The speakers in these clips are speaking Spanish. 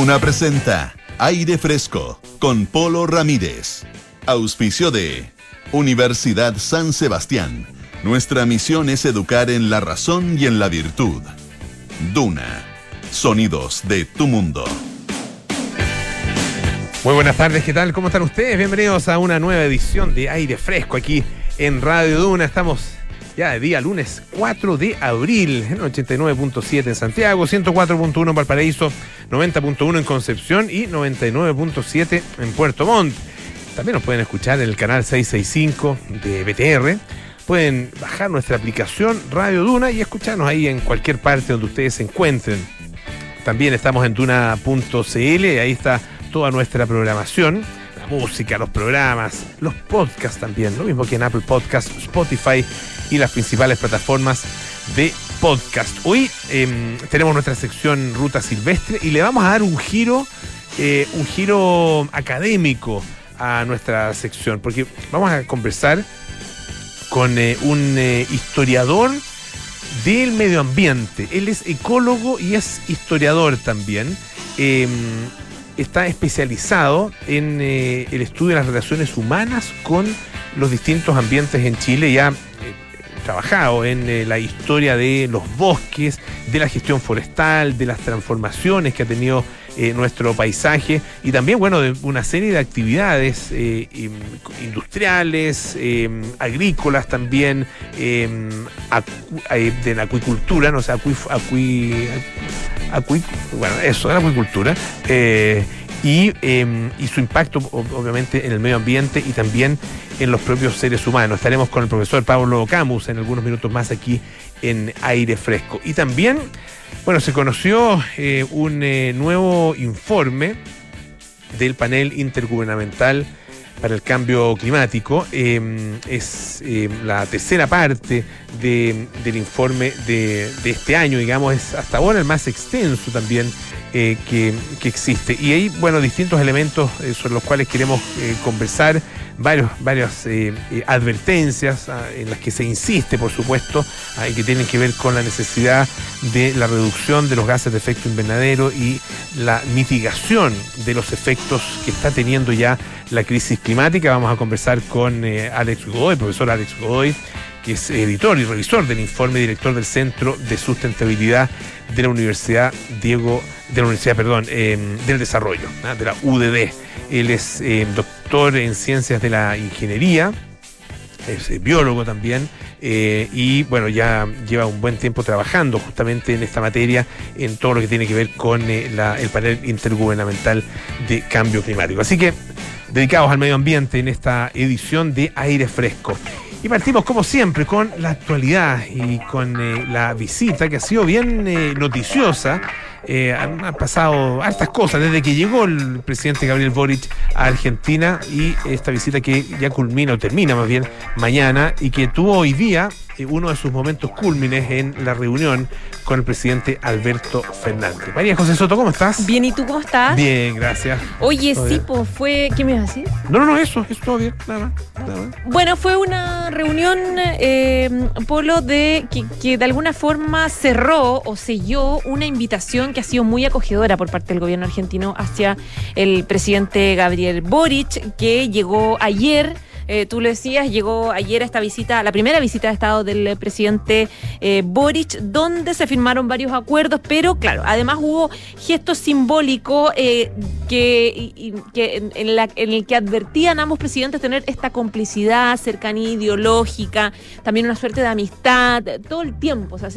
Duna presenta Aire Fresco con Polo Ramírez. Auspicio de Universidad San Sebastián. Nuestra misión es educar en la razón y en la virtud. Duna. Sonidos de tu mundo. Muy buenas tardes, ¿qué tal? ¿Cómo están ustedes? Bienvenidos a una nueva edición de Aire Fresco aquí en Radio Duna. Estamos ya de día lunes 4 de abril en 89.7 en Santiago, 104.1 en Valparaíso, 90.1 en Concepción y 99.7 en Puerto Montt. También nos pueden escuchar en el canal 665 de BTR. Pueden bajar nuestra aplicación Radio Duna y escucharnos ahí en cualquier parte donde ustedes se encuentren. También estamos en duna.cl, ahí está toda nuestra programación, la música, los programas, los podcasts también, lo mismo que en Apple Podcasts, Spotify y las principales plataformas de podcast. Hoy eh, tenemos nuestra sección Ruta Silvestre y le vamos a dar un giro, eh, un giro académico a nuestra sección, porque vamos a conversar con eh, un eh, historiador del medio ambiente. Él es ecólogo y es historiador también. Eh, está especializado en el estudio de las relaciones humanas con los distintos ambientes en Chile. Ya trabajado en eh, la historia de los bosques, de la gestión forestal, de las transformaciones que ha tenido eh, nuestro paisaje y también, bueno, de una serie de actividades eh, industriales, eh, agrícolas también, eh, acu- de la acuicultura, no sé, acui, acui- acui- bueno, eso, de la acuicultura. Eh, y, su impacto ob- obviamente en el medio ambiente y también en los propios seres humanos. Estaremos con el profesor Pablo Camus en algunos minutos más aquí en aire fresco. Y también, bueno, se conoció eh, un eh, nuevo informe del panel intergubernamental para el cambio climático. Eh, es eh, la tercera parte de- del informe de, de este año, digamos, es hasta ahora el más extenso también eh, que, que existe. Y hay, bueno, distintos elementos eh, sobre los cuales queremos eh, conversar, varios, varias eh, eh, advertencias ah, en las que se insiste, por supuesto, ah, y que tienen que ver con la necesidad de la reducción de los gases de efecto invernadero y la mitigación de los efectos que está teniendo ya la crisis climática. Vamos a conversar con eh, Alex Godoy, profesor Alex Godoy, que es editor y revisor del informe, director del Centro de Sustentabilidad de la Universidad Diego, de la Universidad, perdón, eh, del Desarrollo, ¿ah? de la UDD. Él es eh, doctor en ciencias de la ingeniería, es eh, biólogo también, eh, y bueno, ya lleva un buen tiempo trabajando justamente en esta materia, en todo lo que tiene que ver con eh, el panel intergubernamental de cambio climático. Así que dedicados al medio ambiente en esta edición de Aire Fresco. Y partimos como siempre con la actualidad y con eh, la visita que ha sido bien eh, noticiosa. Eh, han, han pasado hartas cosas desde que llegó el presidente Gabriel Boric a Argentina y esta visita que ya culmina o termina más bien mañana y que tuvo hoy día uno de sus momentos cúlmines en la reunión con el presidente Alberto Fernández. María José Soto, ¿cómo estás? Bien, ¿y tú cómo estás? Bien, gracias. Oye, Todo sí, bien. pues fue. ¿Qué me ibas a decir? No, no, no, eso, eso todo bien, nada más. Nada más. Bueno, fue una reunión, eh, Polo, de que, que de alguna forma cerró o selló una invitación que ha sido muy acogedora por parte del gobierno argentino hacia el presidente Gabriel Boric, que llegó ayer. Eh, tú lo decías, llegó ayer esta visita, la primera visita de Estado del eh, presidente eh, Boric, donde se firmaron varios acuerdos, pero claro, además hubo gestos simbólicos que, en, el que advertían ambos presidentes tener esta complicidad, cercanía ideológica, también una suerte de amistad, todo el tiempo. O sea,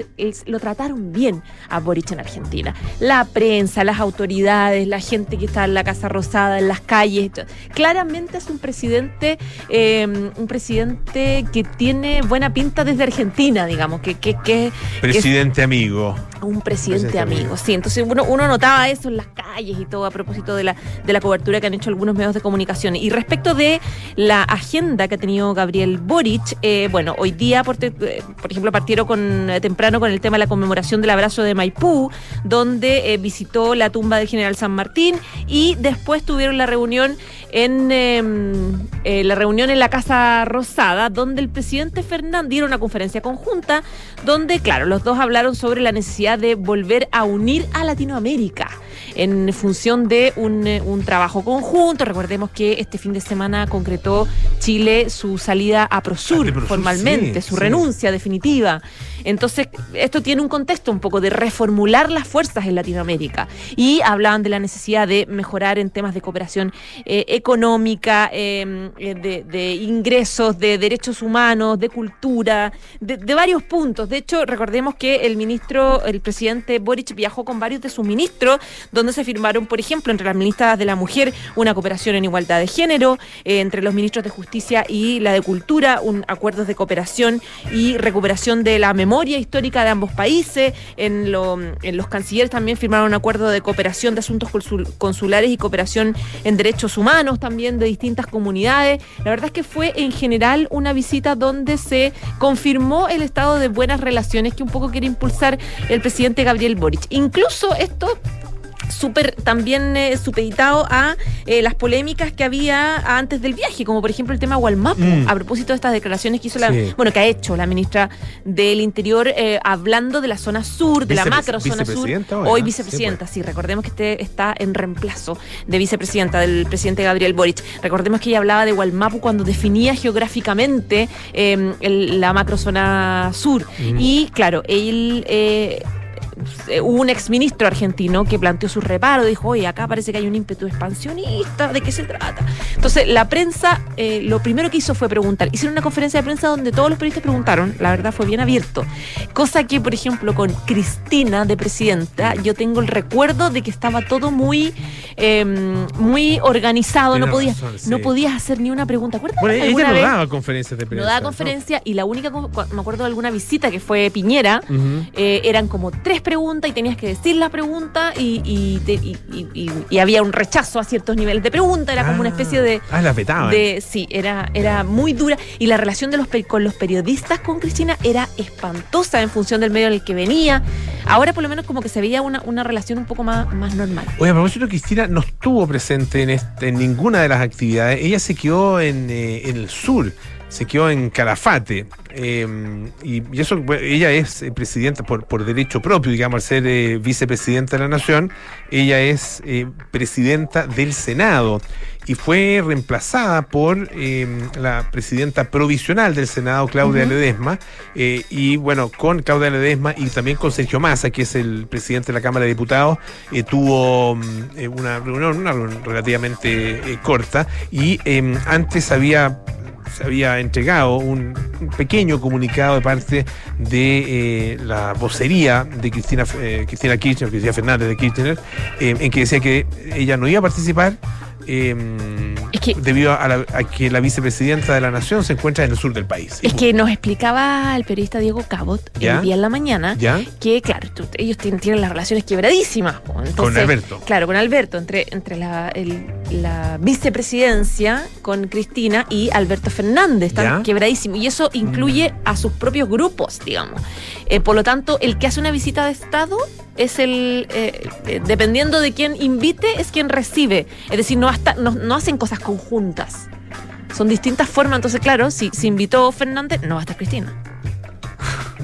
lo trataron bien a Boric en Argentina. La prensa, las autoridades, la gente que está en la Casa Rosada, en las calles. Claramente es un presidente, un presidente que tiene buena pinta desde Argentina, digamos, que, que, que, que es Presidente amigo. un presidente Presidente amigo, amigo. sí. Entonces uno, uno notaba eso en las calles y todo a propósito de la, de la cobertura que han hecho algunos medios de comunicación. Y respecto de la agenda que ha tenido Gabriel Boric, eh, bueno, hoy día, por, te- eh, por ejemplo, partieron con, eh, temprano con el tema de la conmemoración del abrazo de Maipú, donde eh, visitó la tumba del general San Martín y después tuvieron la reunión en eh, eh, la reunión en la Casa Rosada, donde el presidente Fernández dieron una conferencia conjunta, donde, claro, los dos hablaron sobre la necesidad de volver a unir a Latinoamérica. en función de un, eh, un trabajo conjunto. Recordemos que este fin de semana concretó Chile su salida a Prosur, formalmente, sí, su sí. renuncia definitiva. Entonces, esto tiene un contexto un poco de reformular las fuerzas en Latinoamérica. Y hablaban de la necesidad de mejorar en temas de cooperación eh, económica, eh, eh, de, ingresos, de derechos humanos, de cultura, de, de varios puntos. De hecho, recordemos que el ministro, el presidente Boric viajó con varios de sus ministros, donde se firmaron, por ejemplo, entre las ministras de la mujer, una cooperación en igualdad de género, eh, entre los ministros de justicia y la de cultura, un acuerdos de cooperación y recuperación de la memoria histórica de ambos países. En, en los cancilleres también firmaron un acuerdo de cooperación de asuntos consul- consulares y cooperación en derechos humanos también de distintas comunidades. La verdad es que fue en general una visita donde se confirmó el estado de buenas relaciones que un poco quiere impulsar el presidente Gabriel Boric. Incluso esto súper también eh, supeditado a eh, las polémicas que había antes del viaje, como por ejemplo el tema Walmapu, Mm. a propósito de estas declaraciones que hizo la, Sí. bueno, que ha hecho la ministra del Interior eh, hablando de la zona sur, de la macro zona sur, hoy ¿no? vicepresidenta, sí, recordemos que este está en reemplazo de vicepresidenta del presidente Gabriel Boric. Recordemos que ella hablaba de Walmapu cuando definía geográficamente el- la macro zona sur. Mm. Y claro, él hubo un exministro argentino que planteó su reparo, dijo, oye, acá parece que hay un ímpetu expansionista, ¿de qué se trata? Entonces, la prensa eh, lo primero que hizo fue preguntar. Hicieron una conferencia de prensa donde todos los periodistas preguntaron, la verdad fue bien abierto. Cosa que, por ejemplo, con Cristina de presidenta, yo tengo el recuerdo de que estaba todo muy, eh, muy organizado, no podías, razón, sí. no podías hacer ni una pregunta. ¿Acuerdas Bueno, ella no vez? daba conferencias de prensa. No daba conferencia y la única, me acuerdo de alguna visita que fue Piñera, Ujú. eh, eran como tres preguntas y tenías que decir la pregunta y, y, te- y- y- y- y había un rechazo a ciertos niveles de pregunta, era como una especie de... Ah, las vetaban. de sí, era, era muy dura y la relación de los con los periodistas con Cristina era espantosa en función del medio en el que venía. Ahora por lo menos como que se veía una, una relación un poco más, más normal. Oye, a propósito, Cristina no estuvo presente en, este, en ninguna de las actividades. Ella se quedó en, eh, en el sur, se quedó en Calafate. Eh, y, y eso, ella es eh, presidenta por, por derecho propio, digamos, al ser eh, vicepresidenta de la Nación. Ella es eh, presidenta del Senado y fue reemplazada por eh, la presidenta provisional del Senado, Claudia. Ledesma. y bueno, con Claudia Ledesma y también con Sergio Massa, que es el presidente de la Cámara de Diputados, tuvo mm, una reunión, una reunión relativamente corta y eh, antes había se había entregado un, pequeño comunicado de parte de eh, la vocería de Cristina, eh, Cristina Kirchner, Cristina Fernández de Kirchner, eh, en que decía que ella no iba a participar eh, Es que- debido a, la- a que la vicepresidenta de la nación se encuentra en el sur del país. Es que nos explicaba el periodista Diego Cabot ¿Ya? el día en la mañana ¿Ya? que, claro, tú- ellos tienen, tienen las relaciones quebradísimas. Entonces, Con Alberto. Claro, con Alberto, entre, entre la, el- la vicepresidencia con Cristina y Alberto Fernández. Están ¿Ya? Mm. quebradísimos. Y eso incluye a sus propios grupos, digamos. Eh, por lo tanto, el que hace una visita de Estado es el, eh, eh, dependiendo de quién invite, es quien recibe. Es decir, no, hasta, no, no hacen cosas conjuntas. Son distintas formas. Entonces, claro, si, si invitó Fernández, no va a estar Cristina.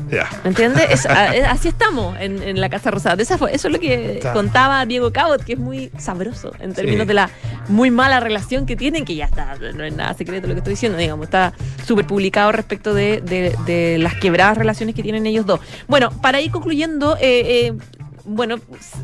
Ya. ¿Me entiendes? Es- así estamos en, en la Casa Rosada. De esa fue- eso es lo que Está. contaba Diego Cabot, que es muy sabroso en términos Sí. de la muy mala relación que tienen, que ya está, no es nada secreto lo que estoy diciendo, digamos, está súper publicado respecto de, de- de las quebradas relaciones que tienen ellos dos. Bueno, para ir concluyendo, eh, eh, bueno,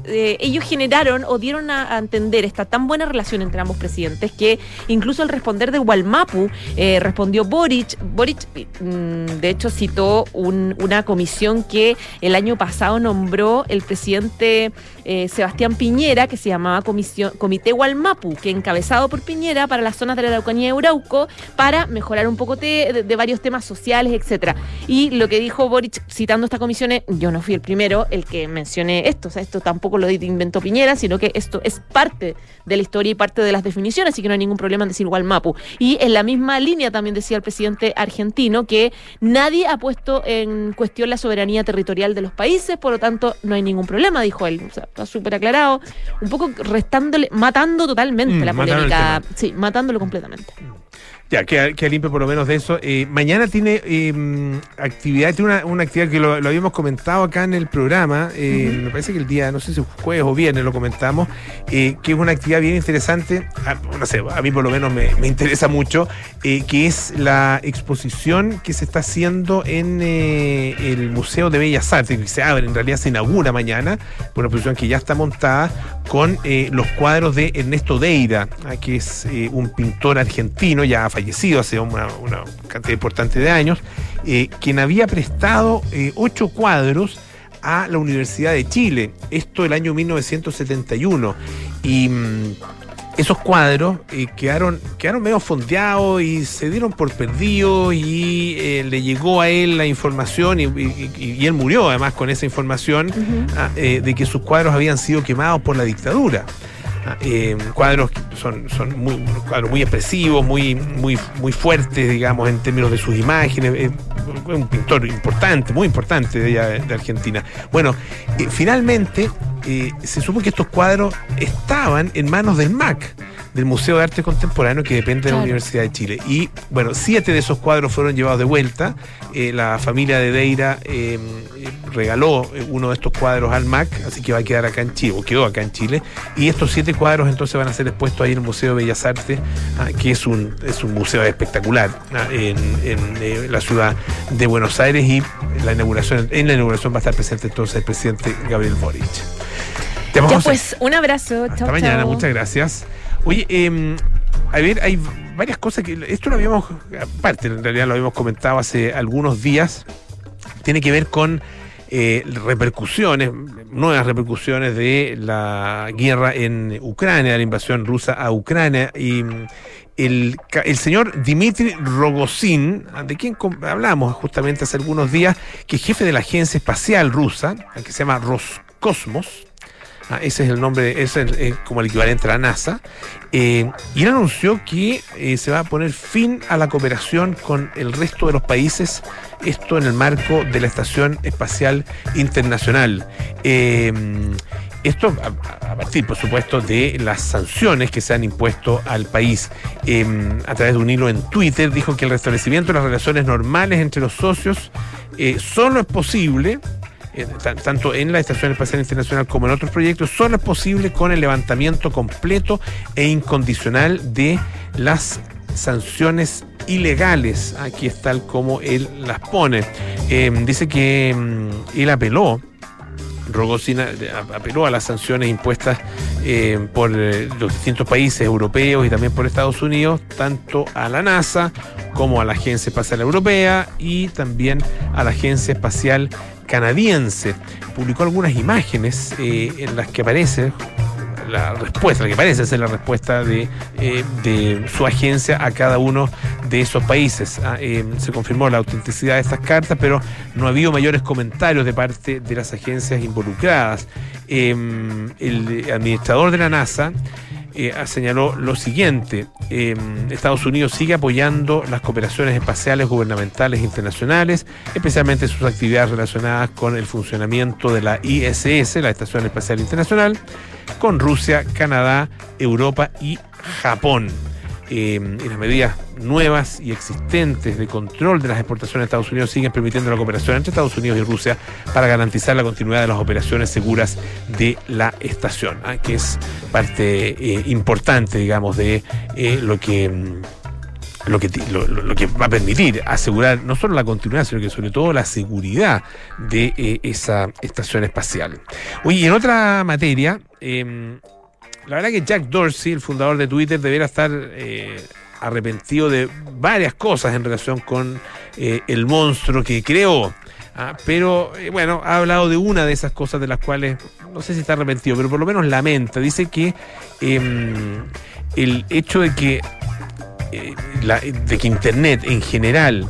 eh, ellos generaron o dieron a, entender esta tan buena relación entre ambos presidentes que incluso al responder de Walmapu eh, respondió Boric. Boric, mm, de hecho, citó un- una comisión que el año pasado nombró el presidente eh, Sebastián Piñera, que se llamaba comisión, Comité Walmapu, que encabezado por Piñera para las zonas de la Araucanía y Eurauco, para mejorar un poco de, varios temas sociales, etcétera. Y lo que dijo Boric citando esta comisión es, yo no fui el primero el que mencioné esto, o sea, esto tampoco lo inventó Piñera, sino que esto es parte de la historia y parte de las definiciones, así que no hay ningún problema en decir Walmapu. Y en la misma línea también decía el presidente argentino que nadie ha puesto en cuestión la soberanía territorial de los países, por lo tanto no hay ningún problema, dijo él. O sea, está súper aclarado, un poco restándole, matando totalmente Mm, la polémica, sí, matándolo completamente. Ya, queda, limpio por lo menos de eso. Eh, mañana tiene eh, actividad, tiene una, actividad que lo, habíamos comentado acá en el programa, eh, me parece que el día, no sé si jueves o viernes lo comentamos, que es una actividad bien interesante, a, ah, no sé, a mí por lo menos me, interesa mucho, que es la exposición que se está haciendo en el Museo de Bellas Artes, que se abre, en realidad se inaugura mañana, una exposición que ya está montada con los cuadros de Ernesto Deira, ah, que es un pintor argentino, ya fallecido hace una, cantidad importante de años, eh, quien había prestado eh, ocho cuadros a la Universidad de Chile, esto el año 1971. Y mm, esos cuadros eh, quedaron, quedaron medio fondeados y se dieron por perdidos y le llegó a él la información y, él murió además con esa información ah, de que sus cuadros habían sido quemados por la dictadura. Eh, cuadros son, son muy, cuadros muy expresivos, muy, muy, muy fuertes, digamos, en términos de sus imágenes. Es un pintor importante, muy importante de, de Argentina. Bueno, eh, finalmente eh, se supo que estos cuadros estaban en manos del MAC del Museo de Arte Contemporáneo que depende de la Universidad de Chile. Y bueno, siete de esos cuadros fueron llevados de vuelta. Eh, la familia de Deira eh, regaló eh, uno de estos cuadros al MAC, así que va a quedar acá en Chile, o quedó acá en Chile. Y estos siete cuadros entonces van a ser expuestos ahí en el Museo de Bellas Artes, ah, que es un, es un museo espectacular ah, en, la ciudad de Buenos Aires. Y la inauguración, en la inauguración va a estar presente entonces el presidente Gabriel Boric. Ya, pues, un abrazo. Hasta mañana, muchas gracias. Oye, eh, a ver, hay varias cosas que. Esto lo habíamos. Aparte, en realidad lo habíamos comentado hace algunos días. Tiene que ver con eh, repercusiones, nuevas repercusiones de la guerra en Ucrania, la invasión rusa a Ucrania. Y el, el señor Dmitry Rogozin, de quien hablamos justamente hace algunos días, que es jefe de la agencia espacial rusa, que se llama Roscosmos, Ah, ese es el nombre, ese es, como el equivalente a la NASA. Eh, y él anunció que eh, se va a poner fin a la cooperación con el resto de los países, esto en el marco de la Estación Espacial Internacional. Eh, esto a, partir, por supuesto, de las sanciones que se han impuesto al país. a través de un hilo en Twitter, dijo que el restablecimiento de las relaciones normales entre los socios solo es posible eh, tanto en la Estación Espacial Internacional como en otros proyectos, solo es posible con el levantamiento completo e incondicional de las sanciones ilegales. Aquí es tal como él las pone. Eh, dice que mm, él apeló Rogozina apeló a las sanciones impuestas eh, por los distintos países europeos y también por Estados Unidos, tanto a la NASA como a la Agencia Espacial Europea y también a la Agencia Espacial canadiense. Publicó algunas imágenes eh, en las que aparece la respuesta, que parece ser la respuesta de, eh, de su agencia a cada uno de esos países. Ah, eh, se confirmó la autenticidad de estas cartas, pero no ha habido mayores comentarios de parte de las agencias involucradas. el administrador de la NASA eh, señaló lo siguiente, em, Estados Unidos sigue apoyando las cooperaciones espaciales gubernamentales internacionales, especialmente sus actividades relacionadas con el funcionamiento de la ISS, la Estación Espacial Internacional, con Rusia, Canadá, Europa y Japón. Em, y las medidas nuevas y existentes de control de las exportaciones de Estados Unidos siguen permitiendo la cooperación entre Estados Unidos y Rusia para garantizar la continuidad de las operaciones seguras de la estación, ¿ah? que es parte eh, importante, digamos, de eh, lo que mm, lo que, va a permitir asegurar no solo la continuidad, sino que sobre todo la seguridad de eh, esa estación espacial. Oye, en otra materia, em, la verdad que Jack Dorsey, el fundador de Twitter, debería estar eh, arrepentido de varias cosas en relación con eh, el monstruo que creó. Ah, pero eh, bueno, ha hablado de una de esas cosas de las cuales no sé si está arrepentido, pero por lo menos lamenta. Dice que em, el hecho de que, de que Internet en general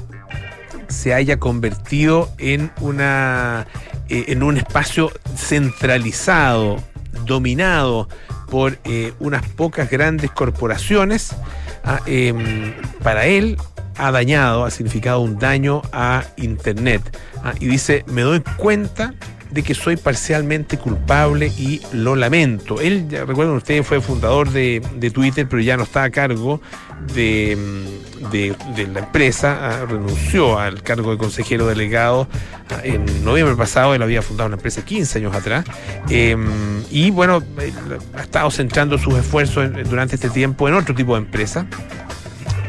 se haya convertido en una en un espacio centralizado, dominado por eh, unas pocas grandes corporaciones, ah, em, para él ha dañado, ha significado un daño a Internet. Ah, y dice, me doy cuenta de que soy parcialmente culpable y lo lamento. Él, recuerden ustedes, fue fundador de, de Twitter, pero ya no está a cargo de, de, la empresa, ah, renunció al cargo de consejero delegado ah, en noviembre pasado, él había fundado una empresa 15 años atrás, eh, y bueno, eh, ha estado centrando sus esfuerzos durante este tiempo en otro tipo de empresas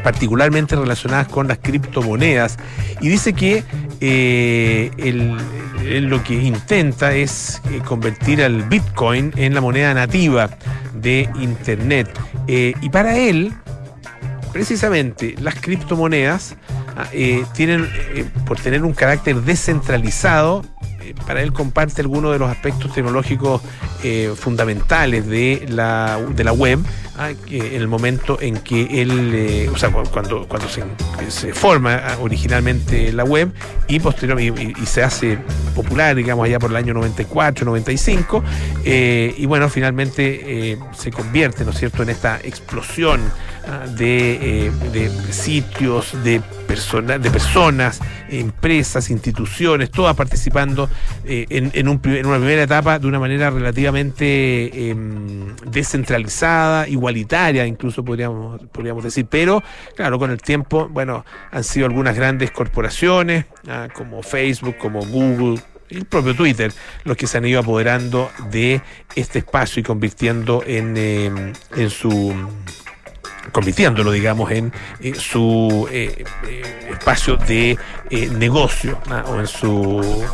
particularmente relacionadas con las criptomonedas y dice que eh, él, lo que intenta es eh, convertir al Bitcoin en la moneda nativa de Internet. Y para él precisamente las criptomonedas ah, eh, tienen eh, por tener un carácter descentralizado eh, para él comparte algunos de los aspectos tecnológicos fundamentales de la, de la web ah, en el momento en que él, o sea, cu- cuando, cuando se, forma ah, originalmente la web y posteriormente y, se hace popular, digamos, allá por el año 94, 95, eh, y bueno, finalmente se convierte, ¿no es cierto?, en esta explosión de, eh, de sitios, de, persona, de personas, empresas, instituciones, todas participando eh, en, en un en una primera etapa de una manera relativamente em, descentralizada, igualitaria, incluso podríamos, podríamos decir. Pero, claro, con el tiempo, bueno, han sido algunas grandes corporaciones, ah, como Facebook, como Google, el propio Twitter, los que se han ido apoderando de este espacio y convirtiendo en, em, en su convirtiéndolo, digamos, en eh, su eh, eh, espacio de negocio ah, o en su,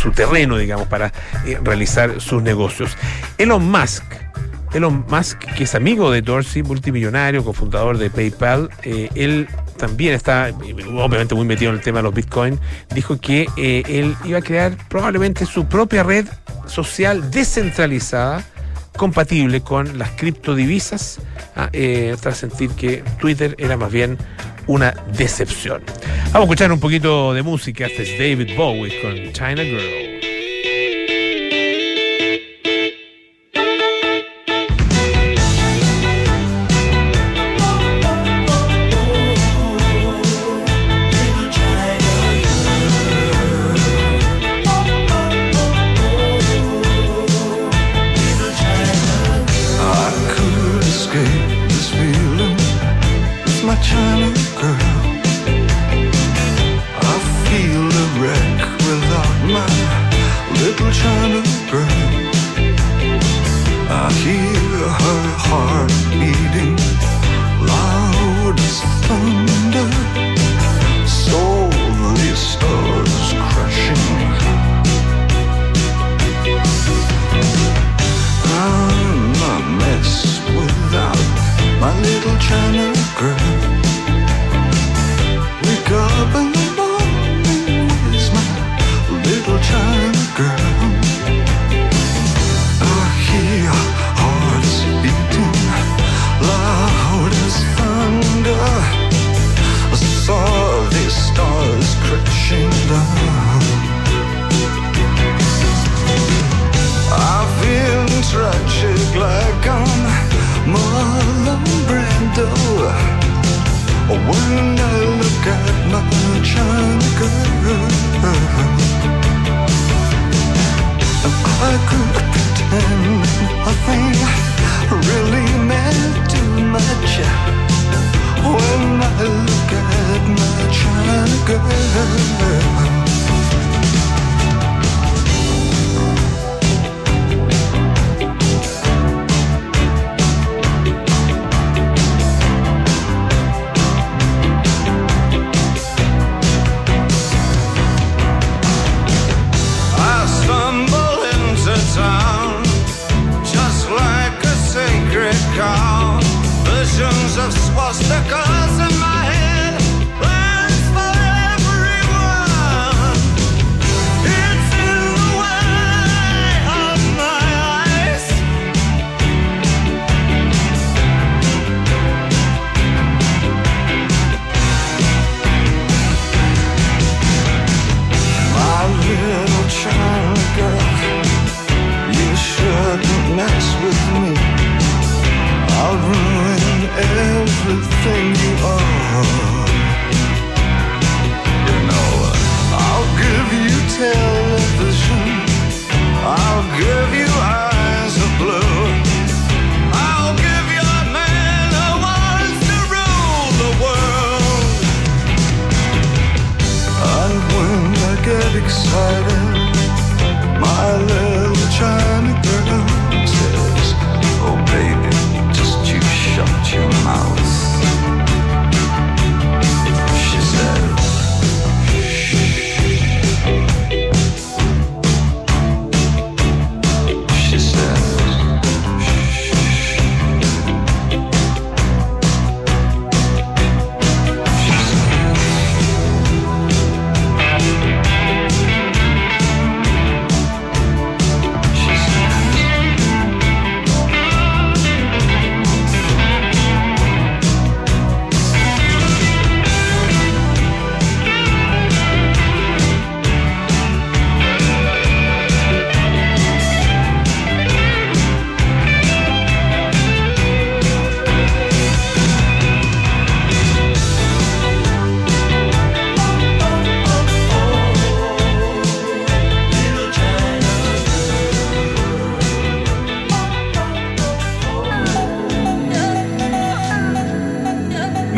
su terreno, digamos, para realizar sus negocios. Elon Musk. Elon Musk, que es amigo de Dorsey, multimillonario, cofundador de PayPal, él también está obviamente muy metido en el tema de los Bitcoin, dijo que él iba a crear probablemente su propia red social descentralizada compatible con las criptodivisas, ah, eh, tras sentir que Twitter era más bien una decepción. Vamos a escuchar un poquito de música. Este es David Bowie con China Girl. I hear her heart beating loud as thunder. So the stars crashing. I'm a mess without my little China girl. When I look at my China girl I could pretend nothing really meant too much When I look at my China girl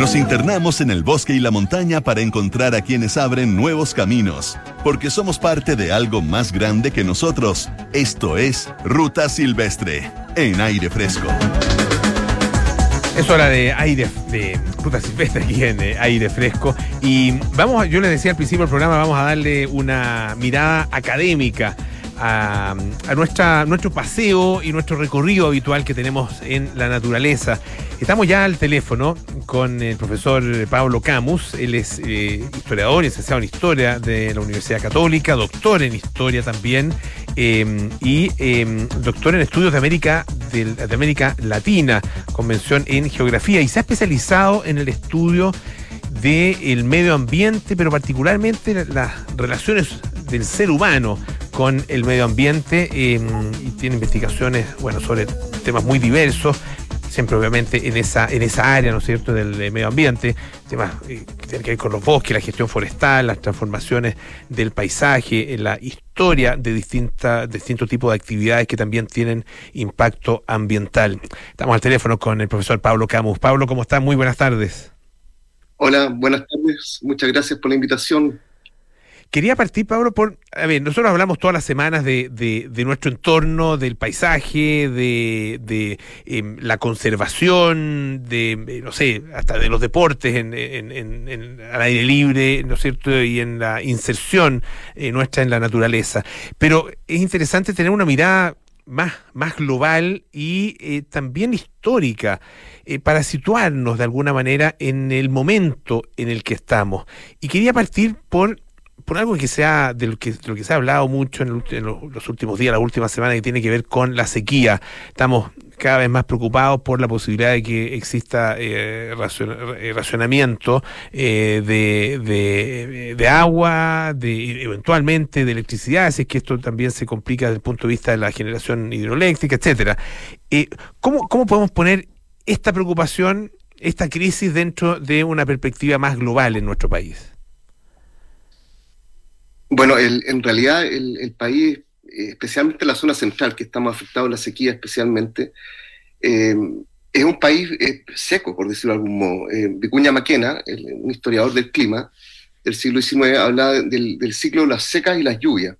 Nos internamos en el bosque y la montaña para encontrar a quienes abren nuevos caminos, porque somos parte de algo más grande que nosotros. Esto es Ruta Silvestre, en aire fresco. Es hora de aire, de ruta silvestre aquí en eh, aire fresco. Y vamos, yo les decía al principio del programa, vamos a darle una mirada académica a, a nuestra, nuestro paseo y nuestro recorrido habitual que tenemos en la naturaleza. Estamos ya al teléfono con el profesor Pablo Camus. Él es eh, historiador, licenciado en historia de la Universidad Católica, doctor en historia también eh, y eh, doctor en estudios de América, del- de América Latina, convención en geografía y se ha especializado en el estudio del medio ambiente, pero particularmente la- las relaciones del ser humano con el medio ambiente eh, y tiene investigaciones bueno, sobre temas muy diversos siempre obviamente en esa, en esa área, ¿no es cierto?, del medio ambiente, temas eh, que tienen que ver con los bosques, la gestión forestal, las transformaciones del paisaje, la historia de distintas, distintos tipos de actividades que también tienen impacto ambiental. Estamos al teléfono con el profesor Pablo Camus. Pablo, ¿cómo está? Muy buenas tardes. Hola, buenas tardes. Muchas gracias por la invitación. Quería partir, Pablo, por. A ver, nosotros hablamos todas las semanas de, de- de nuestro entorno, del paisaje, de, em, la conservación, de, eh, no sé, hasta de los deportes en- al aire libre, ¿no es cierto? Y en la inserción eh, nuestra en la naturaleza. Pero es interesante tener una mirada más, más global y eh, también histórica eh, para situarnos de alguna manera en el momento en el que estamos. Y quería partir por por algo que sea de lo que, de lo que se ha hablado mucho en, el en los, últimos días, las últimas semanas, que tiene que ver con la sequía. Estamos cada vez más preocupados por la posibilidad de que exista eh, eh, racionamiento eh, de, de- de agua, de eventualmente de electricidad, si es que esto también se complica desde el punto de vista de la generación hidroeléctrica, etcétera. Eh, ¿cómo, ¿Cómo podemos poner esta preocupación, esta crisis dentro de una perspectiva más global en nuestro país? Bueno, el- en realidad el, el país, eh, especialmente la zona central, que estamos afectados a la sequía especialmente, eh, es un país eh, seco, por decirlo de algún modo. Eh, Vicuña Maquena, el- un historiador del clima del siglo XIX, habla del, del ciclo de las secas y las lluvias.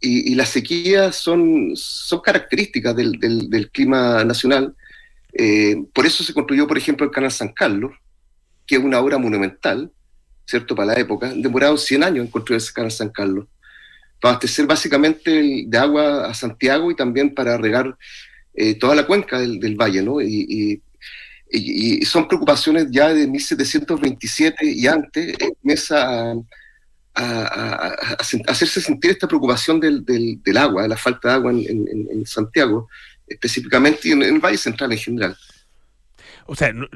Y, y las sequías son, son características del, del- del clima nacional. Eh, por eso se construyó, por ejemplo, el Canal San Carlos, que es una obra monumental, ¿cierto? Para la época, demoraron 100 años en construir ese canal San Carlos, para abastecer básicamente de agua a Santiago y también para regar eh, toda la cuenca del, valle, ¿no? Y, son preocupaciones ya de 1727 y antes, eh, comienza a, hacerse sentir esta preocupación del, del- agua, de la falta de agua en, Santiago, específicamente y en el Valle Central en general. O sea, en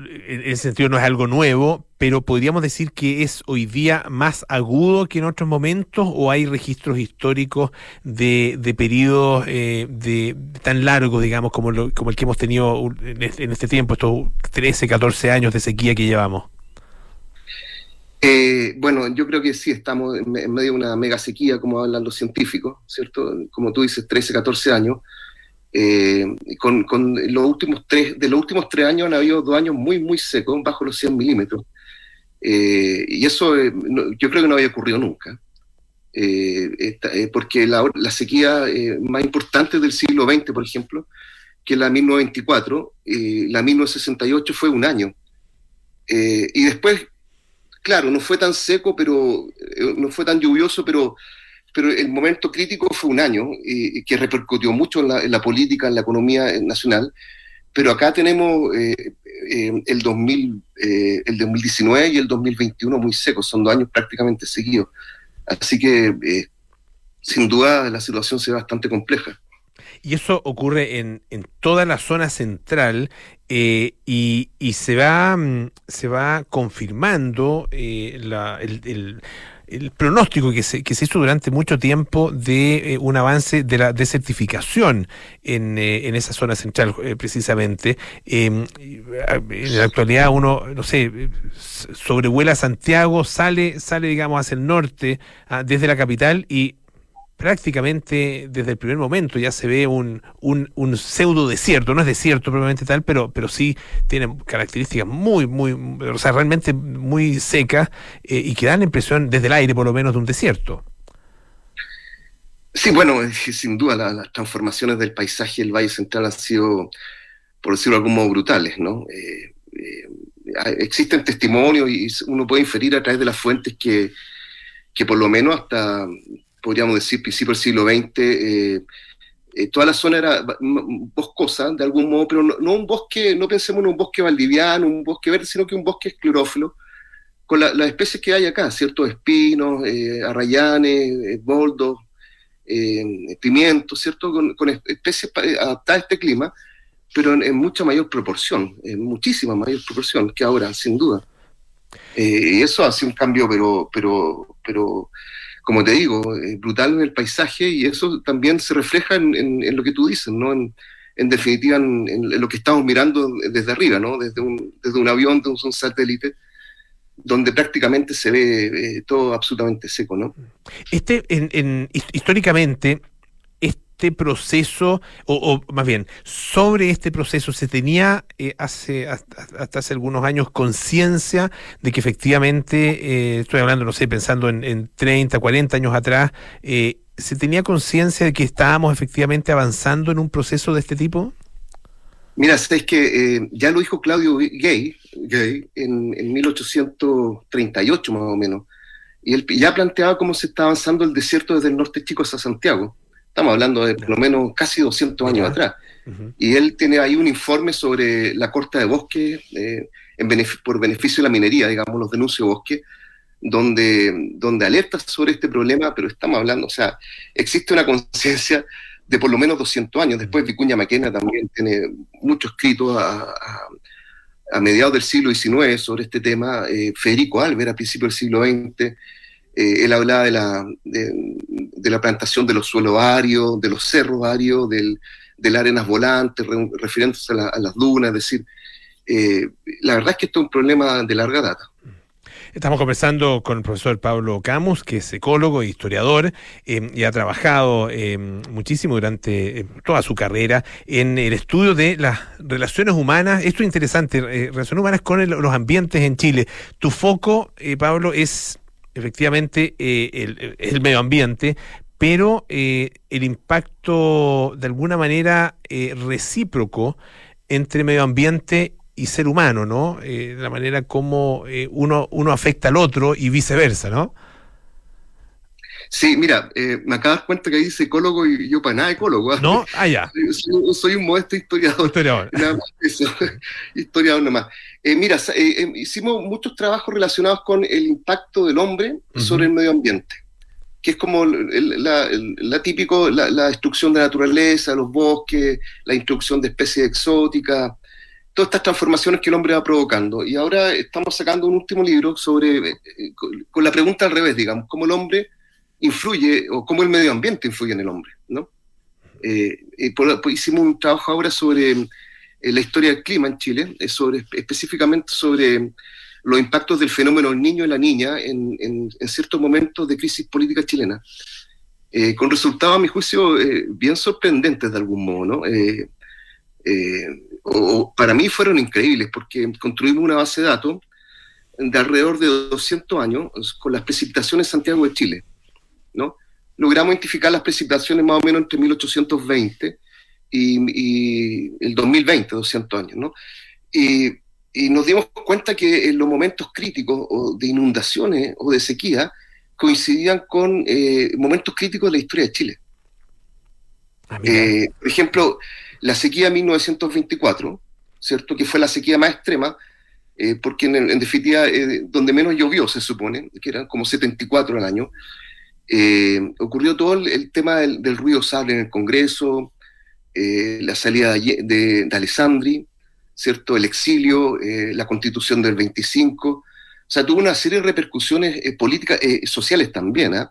ese sentido no es algo nuevo, pero podríamos decir que es hoy día más agudo que en otros momentos o hay registros históricos de, de periodos eh, de tan largos, digamos, como, el que hemos tenido en este, tiempo, estos 13, 14 años de sequía que llevamos. Eh, bueno, yo creo que sí, estamos en medio de una mega sequía, como hablan los científicos, ¿cierto? Como tú dices, 13, 14 años. Eh, con, con los últimos tres, de los últimos tres años han habido dos años muy, muy secos, bajo los 100 milímetros. Eh, y eso eh, no- yo creo que no había ocurrido nunca. Eh, esta- eh, porque la, la sequía eh, más importante del siglo XX, por ejemplo, que la 1924, eh, la 1968 fue un año. Y después claro, no fue tan seco, pero no fue tan lluvioso, pero, pero el momento crítico fue un año y que repercutió mucho en la, política, en la economía eh, nacional. Pero acá tenemos eh, eh, el, 2000, eh, el 2019 y el 2021 muy secos, son dos años prácticamente seguidos. Así que, eh, sin duda, la situación se ve bastante compleja. Y eso ocurre en, en toda la zona central eh, y, y se va mm, se va confirmando eh, la- el, el- el pronóstico que se, que se hizo durante mucho tiempo de eh, un avance de la desertificación en, eh, en esa zona central, eh, precisamente. A- en la actualidad uno, no sé, sobrevuela Santiago, sale, sale digamos, hacia el norte, ah, desde la capital y prácticamente desde el primer momento ya se ve un, un, pseudo desierto, no es desierto probablemente tal, pero, pero sí tiene características muy, muy, o sea, realmente muy secas eh, y que dan la impresión desde el aire por lo menos de un desierto. Sí, bueno, sin duda la- las transformaciones del paisaje del Valle Central han sido, por decirlo de algún modo, brutales, ¿no? Eh, eh, existen testimonios y uno puede inferir a través de las fuentes que, que por lo menos hasta, podríamos decir, principio del siglo XX, eh, eh, toda la zona era boscosa, de algún modo, pero no, un bosque, no pensemos en un bosque valdiviano, un bosque verde, sino que un bosque esclerófilo, con la- las especies que hay acá, ciertos espinos, eh, arrayanes, eh, boldos, pimientos, ¿cierto? Con, especies adaptadas a este clima, pero en, mucha mayor proporción, en muchísima mayor proporción que ahora, sin duda. Y eso hace un cambio, pero, pero como te digo, brutal en el paisaje y eso también se refleja en, en- en lo que tú dices, ¿no? En, en definitiva, en, lo que estamos mirando desde arriba, ¿no? Desde un, desde un avión, desde un satélite, donde prácticamente se ve eh, todo absolutamente seco, ¿no? Este, en, en- his- históricamente, este proceso, o, más bien, sobre este proceso, ¿se tenía eh, hace hasta, hace algunos años conciencia de que efectivamente, eh, estoy hablando, no sé, pensando en, en 30, 40 años atrás, eh, ¿se tenía conciencia de que estábamos efectivamente avanzando en un proceso de este tipo? Mira, es que ya lo dijo Claudio Gay, Gay en, en 1838 más o menos, y él ya planteaba cómo se está avanzando el desierto desde el norte chico hasta Santiago. Estamos hablando de por lo menos casi 200 años atrás. Y él tiene ahí un informe sobre la corta de bosque eh, en por beneficio de la minería, digamos, los denuncios de bosque, donde, donde alerta sobre este problema, pero estamos hablando, o sea, existe una conciencia de por lo menos 200 años. Después Vicuña Maquena también tiene mucho escrito a, a- a mediados del siglo XIX sobre este tema. Eh, Federico Álvarez a principios del siglo XX, eh, él hablaba de la, de, la plantación de los suelos arios, de los cerros arios, del, de las arenas volantes, re- refiriéndose a, la- a las dunas, es decir, eh, la verdad es que esto es un problema de larga data. Estamos conversando con el profesor Pablo Camus, que es ecólogo e historiador eh, y ha trabajado muchísimo durante toda su carrera en el estudio de las relaciones humanas. Esto es interesante, relaciones humanas con los ambientes en Chile. Tu foco, Pablo, es efectivamente eh, el, medio ambiente, pero eh, el impacto de alguna manera eh, recíproco entre medio ambiente y ser humano, ¿no? Eh, la manera como eh, uno, uno afecta al otro y viceversa, ¿no? Sí, mira, eh, me acabo de dar cuenta que ahí dice ecólogo y yo para nada ecólogo. ¿ah? ¿No? Ah, ya. Soy, soy un modesto historiador. Historiador. Nada más eso, historiador nomás. Eh, mira, eh, eh, hicimos muchos trabajos relacionados con el impacto del hombre sobre el medio ambiente, que es como el- el- la, el- la típico, la, la destrucción de la naturaleza, los bosques, la introducción de especies exóticas, todas estas transformaciones que el hombre va provocando. Y ahora estamos sacando un último libro sobre, eh, eh, con, con la pregunta al revés, digamos, cómo el hombre influye o cómo el medio ambiente influye en el hombre, ¿no? Eh, por- hicimos un trabajo ahora sobre eh, la historia del clima en Chile, eh, sobre, específicamente sobre los impactos del fenómeno del niño y la niña en, en- en ciertos momentos de crisis política chilena, eh, con resultados, a mi juicio, eh, bien sorprendentes de algún modo, ¿no? Eh, eh, o para mí fueron increíbles, porque construimos una base de datos de alrededor de 200 años con las precipitaciones en Santiago de Chile, ¿no? Logramos identificar las precipitaciones más o menos entre 1820 y, y el 2020, 200 años, ¿no? Y, y nos dimos cuenta que en los momentos críticos o de inundaciones o de sequía coincidían con eh, momentos críticos de la historia de Chile. Ah. Eh, por ejemplo, la sequía de 1924, ¿cierto? Que fue la sequía más extrema, eh, porque en, en definitiva, eh, donde menos llovió, se supone, que eran como 74 al año, eh, ocurrió todo el, tema del, ruido sable en el Congreso, eh, la salida de, de, de Alessandri, ¿cierto? El exilio, eh, la constitución del 25. O sea, tuvo una serie de repercusiones políticas, sociales también. ¿ah?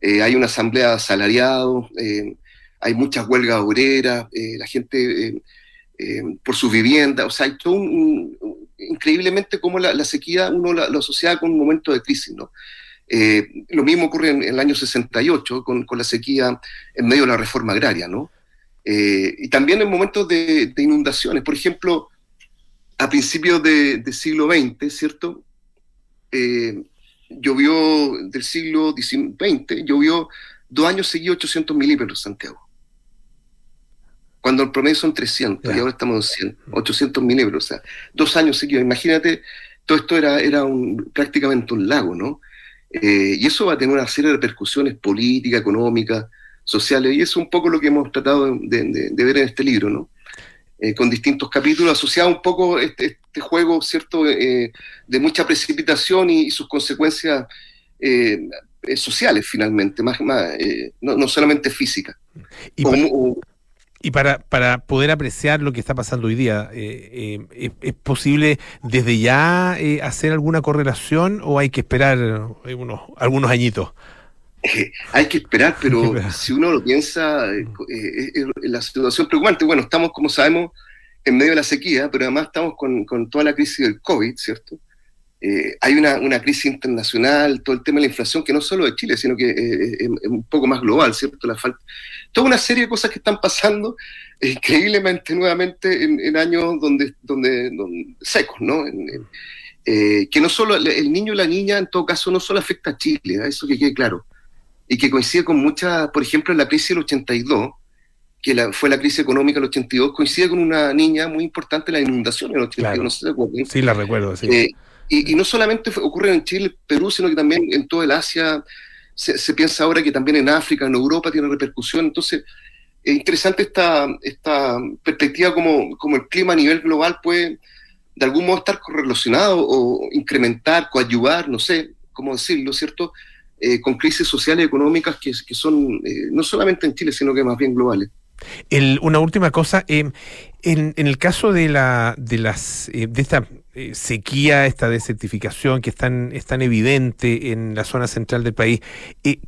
Hay una asamblea de asalariados, hay muchas huelgas obreras, la gente por su vivienda, o sea, hay todo un, increíblemente cómo la, la sequía uno la, la asocia con un momento de crisis, ¿no? Eh, lo mismo ocurre en, en el año 68 con, con, la sequía en medio de la reforma agraria, ¿no? Eh, y también en momentos de, de, inundaciones. Por ejemplo, a principios del de siglo XX, ¿cierto? Eh, llovió del siglo XX, llovió dos años seguidos 800 milímetros Santiago. Cuando el promedio son 300 claro. y ahora estamos en 100, 800 milímetros, o sea, dos años seguidos. Imagínate, todo esto era, era un, prácticamente un lago, ¿no? Eh, y eso va a tener una serie de repercusiones políticas, económicas, sociales, y eso es un poco lo que hemos tratado de, de, de ver en este libro, ¿no? Eh, con distintos capítulos, asociado un poco este, este juego, ¿cierto?, eh, de mucha precipitación y, y sus consecuencias sociales, finalmente, más, más no, no, solamente físicas. Y, para, o, y para, para, poder apreciar lo que está pasando hoy día, ¿es, ¿es, posible desde ya hacer alguna correlación o hay que esperar unos, algunos añitos? Eh, hay que esperar, pero si uno lo piensa, eh, eh, la situación preocupante. Bueno, estamos, como sabemos, en medio de la sequía, pero además estamos con, con toda la crisis del COVID, ¿cierto? Eh, hay una, una, crisis internacional, todo el tema de la inflación, que no solo de Chile, sino que eh, es, un poco más global, ¿cierto? La falta, toda una serie de cosas que están pasando increíblemente nuevamente en, en años donde, donde, donde, secos, ¿no? En, eh, que no solo el niño y la niña, en todo caso, no solo afecta a Chile, eso que quede claro y que coincide con muchas, por ejemplo, en la crisis del 82, que la, fue la crisis económica del 82, coincide con una niña muy importante, la inundación en el 82, claro. no sé si. Sí, la recuerdo, sí. Y, no solamente ocurre en Chile, Perú, sino que también en todo el Asia, se, piensa ahora que también en África, en Europa tiene repercusión. Entonces, es interesante esta, esta perspectiva como, como el clima a nivel global puede de algún modo estar correlacionado o incrementar, coadyuvar, no sé cómo decirlo, ¿cierto?, eh, con crisis sociales y económicas que, que son eh, no solamente en Chile, sino que más bien globales. El, una última cosa, eh, en, en, el caso de la de las eh, de esta eh, sequía, esta desertificación que es tan, es tan evidente en la zona central del país,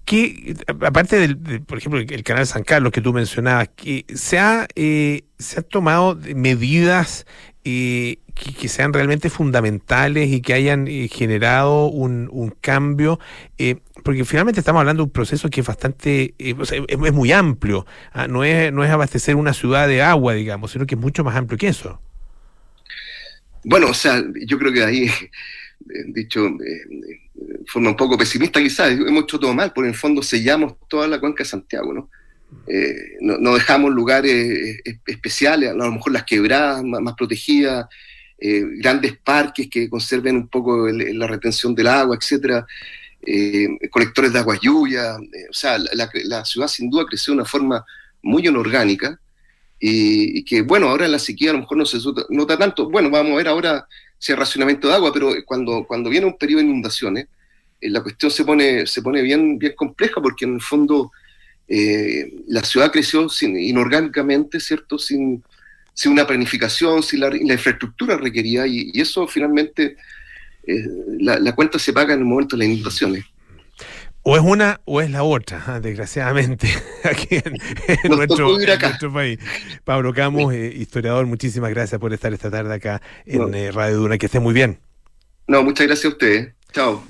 que aparte del, de, por ejemplo, el, canal San Carlos que tú mencionabas, que se ha se han tomado medidas que, que, sean realmente fundamentales y que hayan generado un, cambio porque finalmente estamos hablando de un proceso que es bastante, eh, o sea, es, es, muy amplio, ¿ah? no, es, no es abastecer una ciudad de agua, digamos, sino que es mucho más amplio que eso. Bueno, o sea, yo creo que ahí, dicho de forma un poco pesimista quizás, hemos hecho todo mal, porque en el fondo sellamos toda la cuenca de Santiago, ¿no? Eh, no, dejamos lugares especiales, a lo mejor las quebradas más, protegidas, eh, grandes parques que conserven un poco el, la retención del agua, etcétera eh, colectores de agua lluvia, eh, o sea, la, la, ciudad sin duda creció de una forma muy inorgánica y, que, bueno, ahora en la sequía a lo mejor no se nota tanto. Bueno, vamos a ver ahora si hay racionamiento de agua, pero cuando, cuando viene un periodo de inundaciones, eh, la cuestión se pone, se pone bien, bien compleja porque en el fondo eh, la ciudad creció inorgánicamente, ¿cierto? Sin, sin una planificación, sin la, infraestructura requerida y, eso finalmente eh, la, cuenta se paga en el momento de las inundaciones. O es una o es la otra, desgraciadamente, aquí en, en, nuestro, en, nuestro, país. Pablo Camus, eh, historiador, muchísimas gracias por estar esta tarde acá en no. eh, Radio Duna. Que esté muy bien. No, muchas gracias a ustedes. Chao.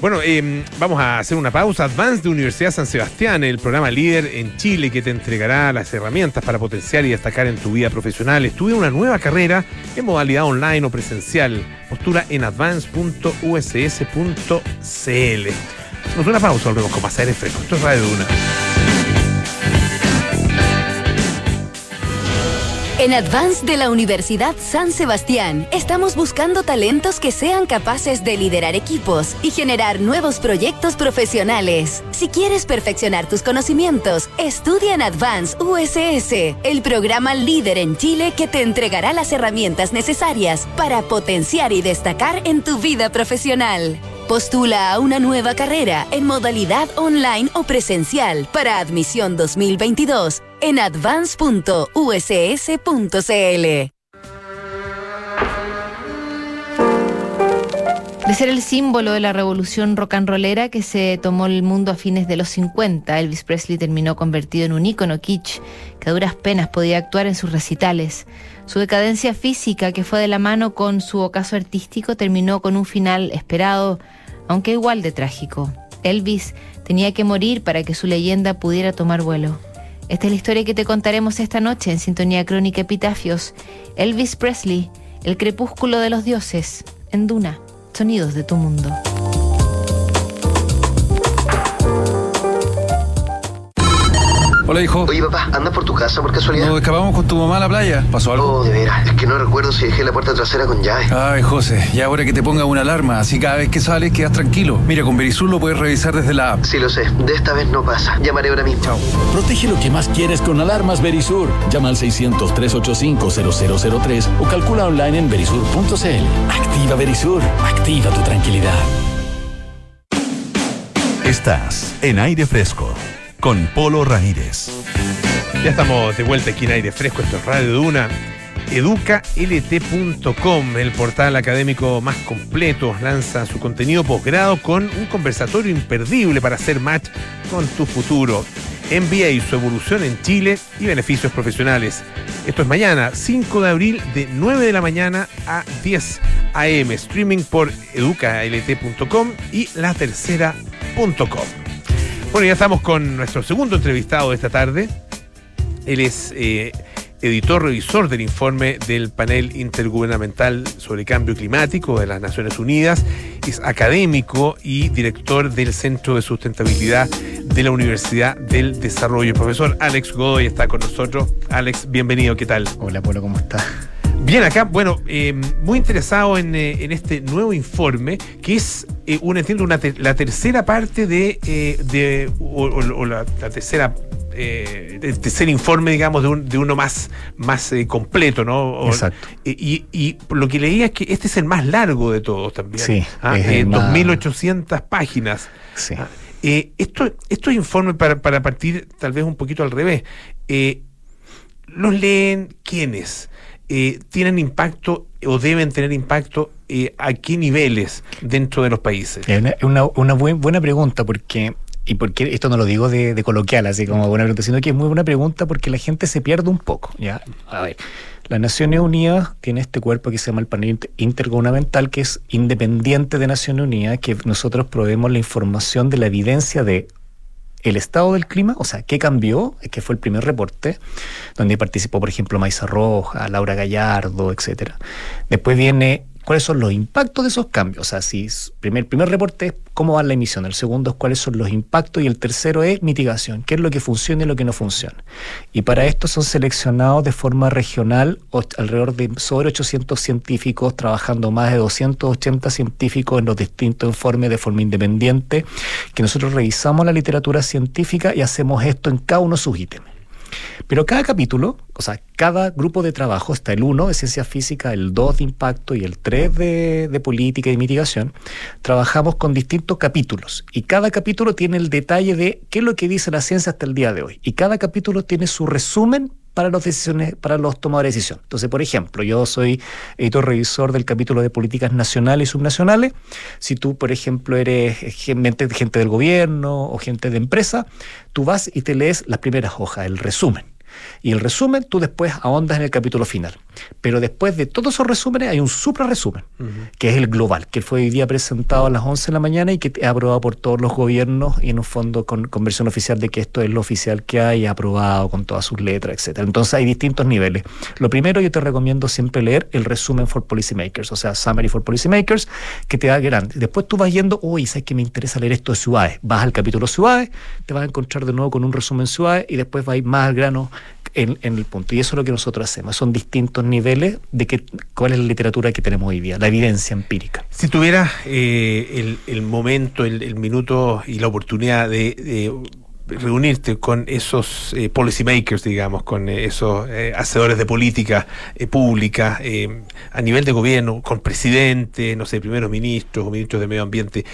Bueno, eh, vamos a hacer una pausa. Advance de Universidad San Sebastián, el programa líder en Chile que te entregará las herramientas para potenciar y destacar en tu vida profesional. Estudia una nueva carrera en modalidad online o presencial. Postura en advance.uss.cl. Hacemos una pausa, volvemos con más fresco. Esto es Radio Duna. En Advance de la Universidad San Sebastián, estamos buscando talentos que sean capaces de liderar equipos y generar nuevos proyectos profesionales. Si quieres perfeccionar tus conocimientos, estudia en Advance USS, el programa líder en Chile que te entregará las herramientas necesarias para potenciar y destacar en tu vida profesional. Postula a una nueva carrera en modalidad online o presencial para admisión 2022 en advance.uss.cl. De ser el símbolo de la revolución rock and rollera que se tomó el mundo a fines de los 50, Elvis Presley terminó convertido en un ícono kitsch que a duras penas podía actuar en sus recitales. Su decadencia física, que fue de la mano con su ocaso artístico, terminó con un final esperado aunque igual de trágico. Elvis tenía que morir para que su leyenda pudiera tomar vuelo. Esta es la historia que te contaremos esta noche en Sintonía Crónica Epitafios. Elvis Presley, El crepúsculo de los dioses, en Duna, sonidos de tu mundo. Hola, hijo. Oye, papá, ¿andas por tu casa por casualidad? Nos escapamos con tu mamá a la playa. ¿Pasó algo? Oh, de veras. Es que no recuerdo si dejé la puerta trasera con llave. Ay, José, ya ahora que te ponga una alarma, así cada vez que sales quedas tranquilo. Mira, con Verisur lo puedes revisar desde la app. Sí, lo sé. De esta vez no pasa. Llamaré ahora mismo. Chao. Protege lo que más quieres con alarmas Verisur. Llama al 600-385-0003 o calcula online en verisur.cl. Activa Verisur. Activa tu tranquilidad. Estás en aire fresco con Polo Ramírez. Ya estamos de vuelta aquí en aire fresco, esto es Radio Duna. Educalt.com, el portal académico más completo, lanza su contenido posgrado con un conversatorio imperdible para hacer match con tu futuro. MBA su evolución en Chile y beneficios profesionales. Esto es mañana, 5 de abril, de 9 de la mañana a 10 a.m. Streaming por educalt.com y latercera.com. Bueno, ya estamos con nuestro segundo entrevistado de esta tarde. Él es eh, editor revisor del informe del panel intergubernamental sobre cambio climático de las Naciones Unidas, es académico y director del Centro de Sustentabilidad de la Universidad del Desarrollo. El profesor Alex Godoy está con nosotros. Alex, bienvenido, ¿qué tal? Hola, Polo, ¿cómo estás? Bien, acá, bueno, eh, muy interesado en, eh, en este nuevo informe, que es, eh, una, entiendo, una la tercera parte de, eh, de o, o- o la, la tercera, el tercer informe, digamos, de, un- de uno más, más completo, ¿no? O- Exacto. y, lo que leía es que este es el más largo de todos también. Sí, Ah, es eh, el más- 2.800 páginas. Sí. Ah, esto, estos informes, para, para partir tal vez un poquito al revés, ¿los leen quiénes? Eh, ¿Tienen impacto o deben tener impacto eh, a qué niveles dentro de los países? Es una, una, una buen- buena pregunta porque, y porque esto no lo digo de, de coloquial, así como buena pregunta, sino que es muy buena pregunta porque la gente se pierde un poco. ¿ya? A ver, las Naciones Unidas tiene este cuerpo que se llama el panel inter- intergubernamental, que es independiente de Naciones Unidas, que nosotros proveemos la información de la evidencia de el estado del clima, o sea, qué cambió, que fue el primer reporte, donde participó, por ejemplo, Maiza Roja, Laura Gallardo, etcétera. Después viene cuáles son los impactos de esos cambios. O sea, si primer, primer reporte es cómo va la emisión, el segundo es cuáles son los impactos y el tercero es mitigación, qué es lo que funciona y lo que no funciona. Y para esto son seleccionados de forma regional alrededor de sobre 800 científicos, trabajando más de 280 científicos en los distintos informes de forma independiente, que nosotros revisamos la literatura científica y hacemos esto en cada uno de sus ítems. Pero cada capítulo, o sea, cada grupo de trabajo, está el 1 de ciencia física, el 2 de impacto y el 3 de, de política y mitigación, trabajamos con distintos capítulos. Y cada capítulo tiene el detalle de qué es lo que dice la ciencia hasta el día de hoy. Y cada capítulo tiene su resumen para los decisiones, para los tomadores de decisión. Entonces, por ejemplo, yo soy editor revisor del capítulo de políticas nacionales y subnacionales. Si tú, por ejemplo, eres gente, gente del gobierno o gente de empresa, tú vas y te lees las primeras hojas, el resumen. Y el resumen tú después ahondas en el capítulo final. Pero después de todos esos resúmenes hay un supra resumen, que es el global, que fue hoy día presentado a las 11 de la mañana y que es aprobado por todos los gobiernos y en un fondo con, con versión oficial de que esto es lo oficial que hay, aprobado con todas sus letras, etcétera. Entonces hay distintos niveles. Lo primero yo te recomiendo siempre leer el resumen for policymakers, o sea, summary for policymakers, que te da grande. Después tú vas yendo, uy, sabes que me interesa leer esto de ciudades. Vas al capítulo ciudades, te vas a encontrar de nuevo con un resumen ciudades y después vas a ir más al grano en, el punto. Y eso es lo que nosotros hacemos. Son distintos niveles de que, cuál es la literatura que tenemos hoy día, la evidencia empírica. Si tuvieras eh, el, el momento, el, minuto y la oportunidad de, reunirte con esos eh, policymakers, digamos, con eh, esos eh, hacedores de política eh, pública a nivel de gobierno, con presidentes, no sé, primeros ministros o ministros de medio ambiente,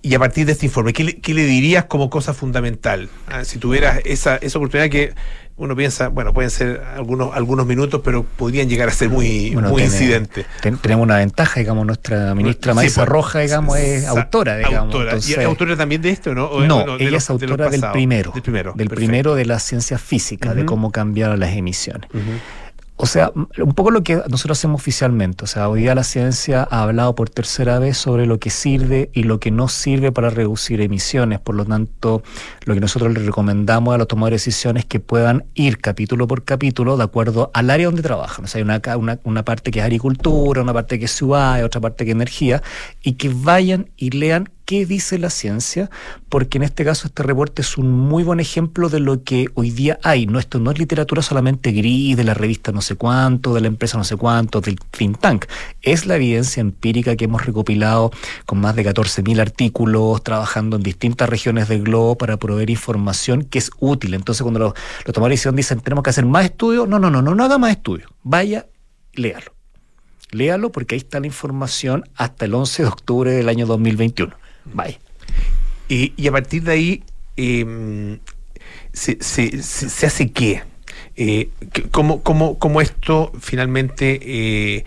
y a partir de este informe, ¿qué le, qué le dirías como cosa fundamental? Ah, si tuvieras esa, esa oportunidad que uno piensa, bueno, pueden ser algunos, algunos minutos, pero podrían llegar a ser muy, Bueno, muy incidentes. ten- tenemos una ventaja, digamos, nuestra ministra Sí, Maiza pues, Roja, digamos, es autora, digamos. autora. ¿Y es autora también de esto, no? O- no, bueno, de ella los- es de autora del primero, Del primero. del primero de las ciencias físicas, de Ujú. cómo cambiaron las emisiones. O sea, un poco lo que nosotros hacemos oficialmente. O sea, hoy día la ciencia ha hablado por tercera vez sobre lo que sirve y lo que no sirve para reducir emisiones. Por lo tanto, lo que nosotros le recomendamos a los tomadores de decisiones es que puedan ir capítulo por capítulo de acuerdo al área donde trabajan. O sea, hay una, una, una parte que es agricultura, una parte que es ciudad, otra parte que es energía, y que vayan y lean qué dice la ciencia, porque en este caso este reporte es un muy buen ejemplo de lo que hoy día hay. No, esto no es literatura solamente gris de la revista no sé cuánto, de la empresa no sé cuánto, del think tank. Es la evidencia empírica que hemos recopilado con más de 14.000 artículos, trabajando en distintas regiones del globo para proveer información que es útil. Entonces cuando los, los tomadores de decisión dicen tenemos que hacer más estudios, no, no, no, no, no haga más estudios. Vaya, léalo. Léalo porque ahí está la información hasta el 11 de octubre del año 2021. Bye. Y, y a partir de ahí, eh, se, se, se, se hace qué? Eh, que- ¿cómo, cómo, cómo esto finalmente... eh,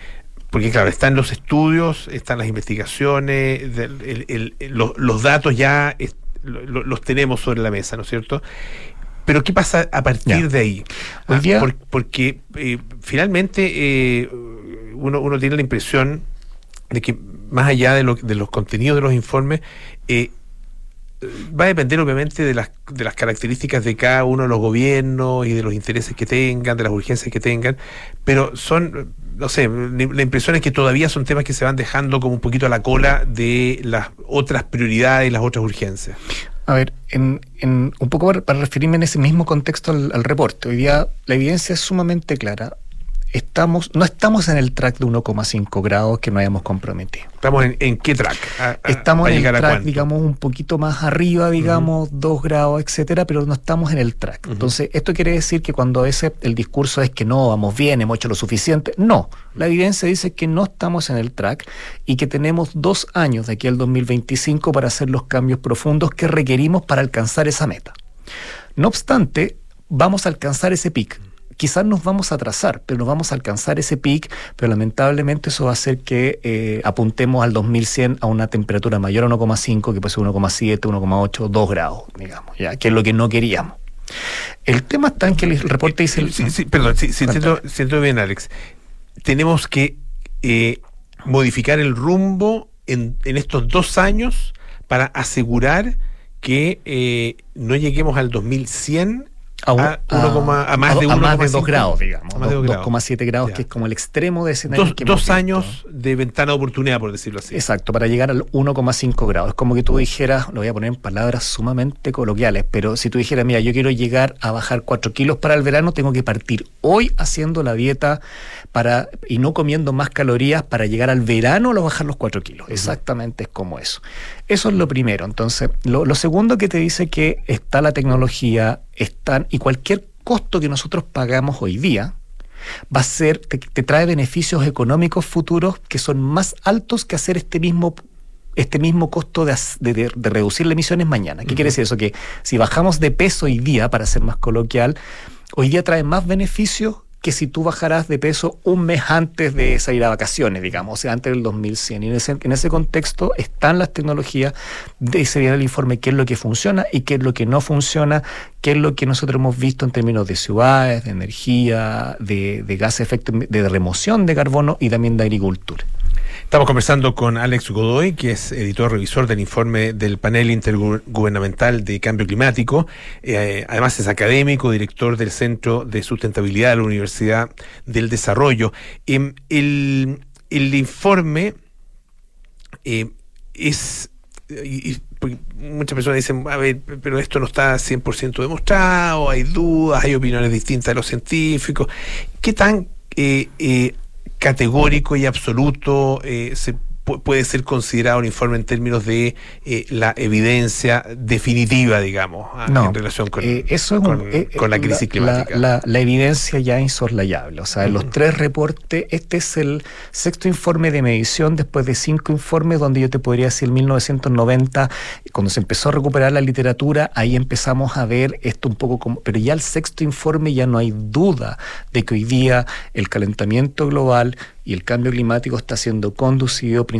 porque claro, están los estudios, están las investigaciones, del- el- el- el- los, los datos ya lo- los tenemos sobre la mesa, ¿no es cierto? Pero ¿qué pasa a partir Ya. de ahí? Ah, día- por- porque eh, finalmente eh, uno, uno tiene la impresión de que más allá de, lo- de los contenidos de los informes, eh, va a depender obviamente de las, de las características de cada uno de los gobiernos y de los intereses que tengan, de las urgencias que tengan, pero son, no sé, la impresión es que todavía son temas que se van dejando como un poquito a la cola de las otras prioridades y las otras urgencias. A ver, en, en- un poco para, referirme en ese mismo contexto al reporte. Hoy día la evidencia es sumamente clara. Estamos, no estamos en el track de 1,5 grados que nos hayamos comprometido. ¿Estamos en, en qué track? A- a- Estamos en el a track, digamos, un poquito más arriba, digamos, 2 grados, etcétera, pero no estamos en el track. Entonces, esto quiere decir que cuando ese el discurso es que no, vamos bien, hemos hecho lo suficiente, no. La evidencia dice que no estamos en el track y que tenemos dos años de aquí al 2025 para hacer los cambios profundos que requerimos para alcanzar esa meta. No obstante, vamos a alcanzar ese pic. Quizás nos vamos a atrasar, pero nos vamos a alcanzar ese pic, pero lamentablemente eso va a hacer que eh, apuntemos al 2100 a una temperatura mayor a 1,5, que puede ser 1,7, 1,8, 2 grados, digamos, ya, que es lo que no queríamos. El tema está en que el reporte dice... el- Sí, sí, perdón, sí, sí, siento, siento bien, Alex. Tenemos que eh, modificar el rumbo en, en estos dos años para asegurar que eh, no lleguemos al 2100 a, un- a, uno coma- a más de a más de 1,5. 2 grados, digamos. A más de dos grados. 2,7 grados, Ya. que es como el extremo de escenario Dos, que hemos dos visto. años de ventana de oportunidad, por decirlo así. Exacto, para llegar al 1,5 grados. Es como que tú dijeras, lo voy a poner en palabras sumamente coloquiales, pero si tú dijeras, mira, yo quiero llegar a bajar 4 kilos para el verano, tengo que partir hoy haciendo la dieta para y no comiendo más calorías para llegar al verano a bajar los 4 kilos. Exactamente es como eso. Eso es lo primero. Entonces, lo, lo segundo que te dice que está la tecnología, están, y cualquier costo que nosotros pagamos hoy día, va a ser, te, te trae beneficios económicos futuros que son más altos que hacer este mismo este mismo costo de, as- de- de- de reducir las emisiones mañana. ¿Qué quiere decir eso? Que si bajamos de peso hoy día, para ser más coloquial, hoy día trae más beneficios que si tú bajarás de peso un mes antes de salir a vacaciones, digamos, o sea, antes del 2100. Y en ese, en ese contexto están las tecnologías, de ese el informe qué es lo que funciona y qué es lo que no funciona, qué es lo que nosotros hemos visto en términos de ciudades, de energía, de, de gas efecto, de remoción de carbono y también de agricultura. Estamos conversando con Alex Godoy, que es editor revisor del informe del panel intergubernamental de cambio climático. Eh, además es académico, director del Centro de Sustentabilidad de la Universidad del Desarrollo. Em, el, informe eh, es... porque muchas personas dicen, a ver, pero esto no está 100% demostrado, hay dudas, hay opiniones distintas de los científicos. ¿Qué tan eh, categórico y absoluto eh, se puede ser considerado un informe en términos de eh, la evidencia definitiva, digamos, a- No, en relación con, eh, eso es un- con, eh, con la eh, crisis la, climática? la- la evidencia ya insoslayable. O sea, en los tres reportes, este es el sexto informe de medición después de cinco informes donde yo te podría decir 1990, cuando se empezó a recuperar la literatura, ahí empezamos a ver esto un poco como, pero ya el sexto informe ya no hay duda de que hoy día el calentamiento global y el cambio climático está siendo conducido principalmente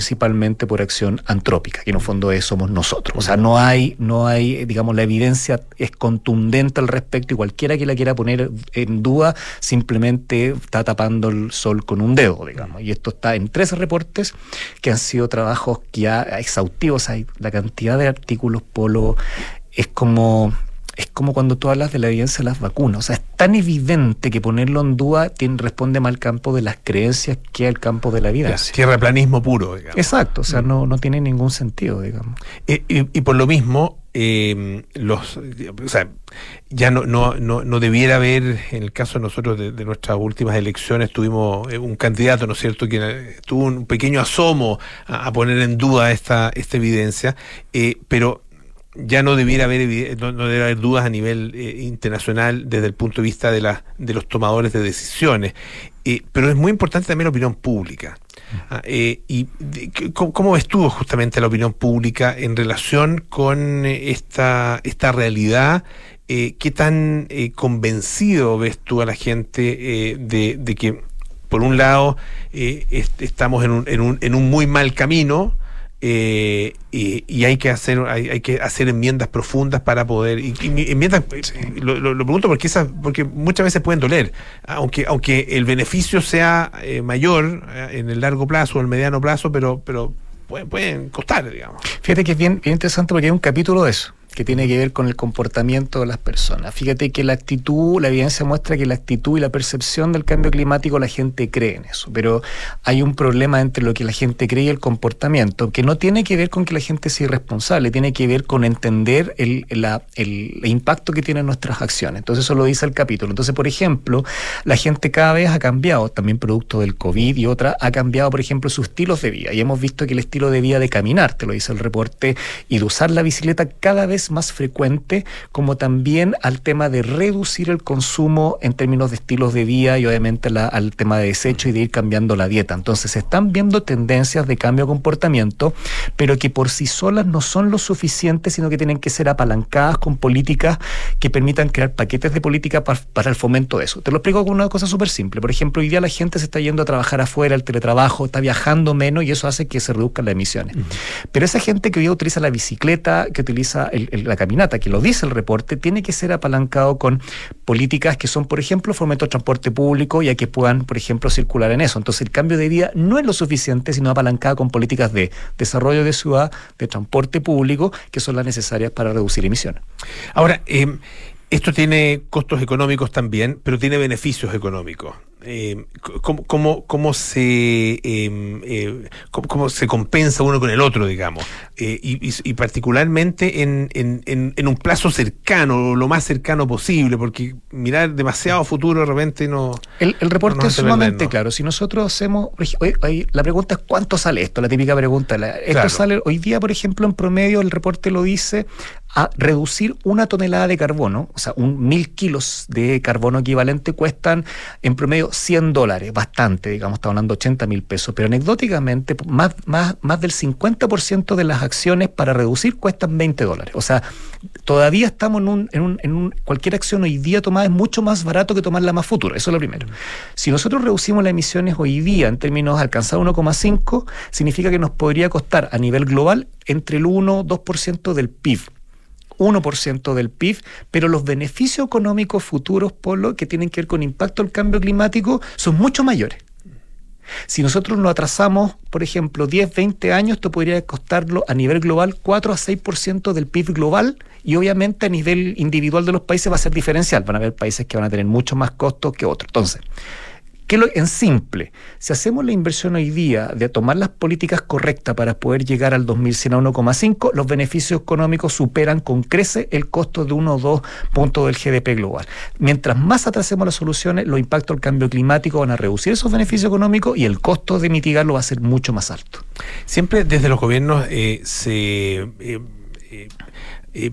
por acción antrópica, que en el fondo es somos nosotros. O sea, no hay, no hay, digamos, la evidencia es contundente al respecto y cualquiera que la quiera poner en duda simplemente está tapando el sol con un dedo, digamos. Y esto está en tres reportes que han sido trabajos ya exhaustivos. Hay la cantidad de artículos polo es como es como cuando tú hablas de la evidencia de las vacunas. O sea, es tan evidente que ponerlo en duda tiene, responde más al campo de las creencias que al campo de la vida. Tierraplanismo puro, digamos. Exacto, o sea, no, no tiene ningún sentido, digamos. Eh, y, y por lo mismo, eh, los, o sea, ya no, no, no, no, debiera haber, en el caso de nosotros, de, de nuestras últimas elecciones, tuvimos eh, un candidato, ¿no es cierto?, que tuvo un pequeño asomo a, a poner en duda esta, esta evidencia, eh, pero ya no debiera haber no, no debe haber dudas a nivel eh, internacional desde el punto de vista de la, de los tomadores de decisiones. Eh, pero es muy importante también la opinión pública. Ah, eh, y de- ¿cómo, ves tú justamente la opinión pública en relación con esta esta realidad qué tan eh, convencido ves tú a la gente eh, de, de que por un lado est- estamos en un, en un, en un muy mal camino eh, y, y hay que hacer hay, hay que hacer enmiendas profundas para poder y, y enmiendas eh, lo, lo- lo pregunto porque esas porque muchas veces pueden doler aunque aunque el beneficio sea eh, mayor eh, en el largo plazo o el mediano plazo pero pero pueden, pueden costar digamos. Fíjate que es bien, bien interesante porque hay un capítulo de eso que tiene que ver con el comportamiento de las personas. Fíjate que la actitud, la evidencia muestra que la actitud y la percepción del cambio climático la gente cree en eso, pero hay un problema entre lo que la gente cree y el comportamiento, que no tiene que ver con que la gente sea irresponsable, tiene que ver con entender el, impacto que tienen nuestras acciones. Entonces eso lo dice el capítulo. Entonces, por ejemplo, la gente cada vez ha cambiado, también producto del COVID y otra, ha cambiado, por ejemplo, sus estilos de vida. Y hemos visto que el estilo de vida de caminar, te lo dice el reporte, y de usar la bicicleta cada vez más frecuente, como también al tema de reducir el consumo en términos de estilos de vida y obviamente la- al tema de desecho y de ir cambiando la dieta. Entonces se están viendo tendencias de cambio de comportamiento, pero que por sí solas no son lo suficiente, sino que tienen que ser apalancadas con políticas que permitan crear paquetes de política pa- para el fomento de eso. Te lo explico con una cosa súper simple. Por ejemplo, hoy día la gente se está yendo a trabajar afuera, el teletrabajo, está viajando menos y eso hace que se reduzcan las emisiones. Pero esa gente que hoy día utiliza la bicicleta, que utiliza el- la caminata, que lo dice el reporte, tiene que ser apalancado con políticas que son, por ejemplo, fomento de transporte público y a que puedan, por ejemplo, circular en eso. Entonces, el cambio de vida no es lo suficiente, sino apalancado con políticas de desarrollo de ciudad, de transporte público, que son las necesarias para reducir emisiones. Ahora, eh, esto tiene costos económicos también, pero tiene beneficios económicos. Eh, ¿cómo, cómo, cómo se, eh, eh, cómo, cómo se compensa uno con el otro, digamos? Eh, y, particularmente en, en, en, un plazo cercano, lo más cercano posible, porque mirar demasiado futuro de repente no... El, el reporte no es sumamente claro. Si nosotros hacemos. hoy- hoy la pregunta es: ¿cuánto sale esto? La típica pregunta. La- esto Claro. sale hoy día, por ejemplo, en promedio, el reporte lo dice, a reducir una tonelada de carbono, o sea, un mil kilos de carbono equivalente cuestan en promedio 100 dólares, bastante, digamos, estamos hablando de 80 mil pesos. Pero anecdóticamente, más, más, más del 50% de las acciones para reducir cuestan 20 dólares. O sea, todavía estamos en un, en un, en un cualquier acción hoy día tomada es mucho más barato que tomarla más futuro. Eso es lo primero. Si nosotros reducimos las emisiones hoy día en términos de alcanzar 1,5, significa que nos podría costar a nivel global entre el 1 2% del PIB. 1% del PIB, pero los beneficios económicos futuros, Polo, que tienen que ver con impacto del cambio climático, son mucho mayores. Si nosotros lo atrasamos, por ejemplo, 10, 20 años, esto podría costarlo a nivel global 4 a 6% del PIB global y obviamente a nivel individual de los países va a ser diferencial. Van a haber países que van a tener mucho más costos que otros. Entonces, ¿qué lo, en simple, si hacemos la inversión hoy día de tomar las políticas correctas para poder llegar al 2100 a 1,5, los beneficios económicos superan con crece el costo de 1 o 2 puntos del GDP global. Mientras más atrasemos las soluciones, los impactos del cambio climático van a reducir esos beneficios económicos y el costo de mitigarlo va a ser mucho más alto. Siempre desde los gobiernos eh, se eh, eh, eh,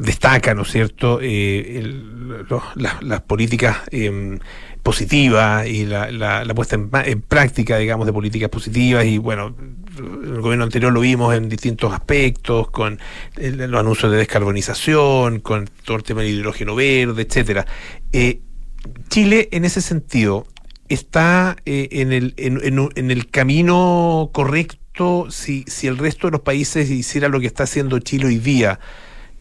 destaca, ¿no es cierto?, las- políticas eh, positivas y la, la- la puesta en, en práctica, digamos, de políticas positivas y bueno, el gobierno anterior lo vimos en distintos aspectos, con el- los anuncios de descarbonización, con todo el tema del hidrógeno verde, etcétera. Eh, Chile, en ese sentido, está eh, en, el, en, en- en el camino correcto si, si el resto de los países hiciera lo que está haciendo Chile hoy día?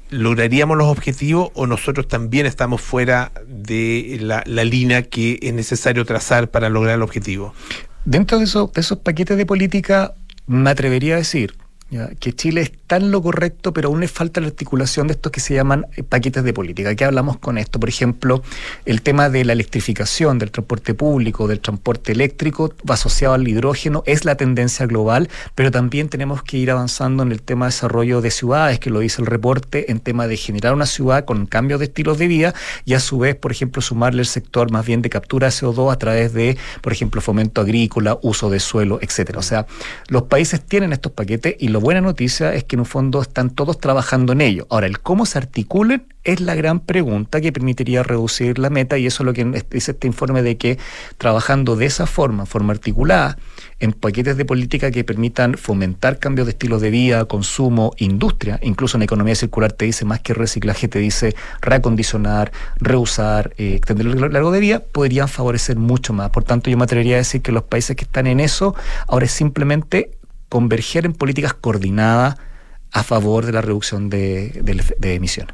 ¿Lograríamos los objetivos o nosotros también estamos fuera de la, la línea que es necesario trazar para lograr el objetivo? Dentro de, esos- de esos paquetes de política, me atrevería a decir ya, que Chile está en lo correcto, pero aún le falta la articulación de estos que se llaman eh, paquetes de política. ¿Qué hablamos con esto? Por ejemplo, el tema de la electrificación del transporte público, del transporte eléctrico, va asociado al hidrógeno, es la tendencia global, pero también tenemos que ir avanzando en el tema de desarrollo de ciudades, que lo dice el reporte, en tema de generar una ciudad con cambios de estilos de vida y a su vez, por ejemplo, sumarle el sector más bien de captura de CO2 a través de, por ejemplo, fomento agrícola, uso de suelo, etcétera. O sea, los países tienen estos paquetes y la buena noticia es que en un fondo están todos trabajando en ello. Ahora, el cómo se articulen es la gran pregunta que permitiría reducir la meta y eso es lo que dice este informe de que trabajando de esa forma, forma articulada, en paquetes de política que permitan fomentar cambios de estilos de vida, consumo, industria, incluso en economía circular te dice más que reciclaje, te dice reacondicionar, reusar, eh, extender el largo de vida, podrían favorecer mucho más. Por tanto, yo me atrevería a decir que los países que están en eso ahora es simplemente converger en políticas coordinadas a favor de la reducción de, emisiones.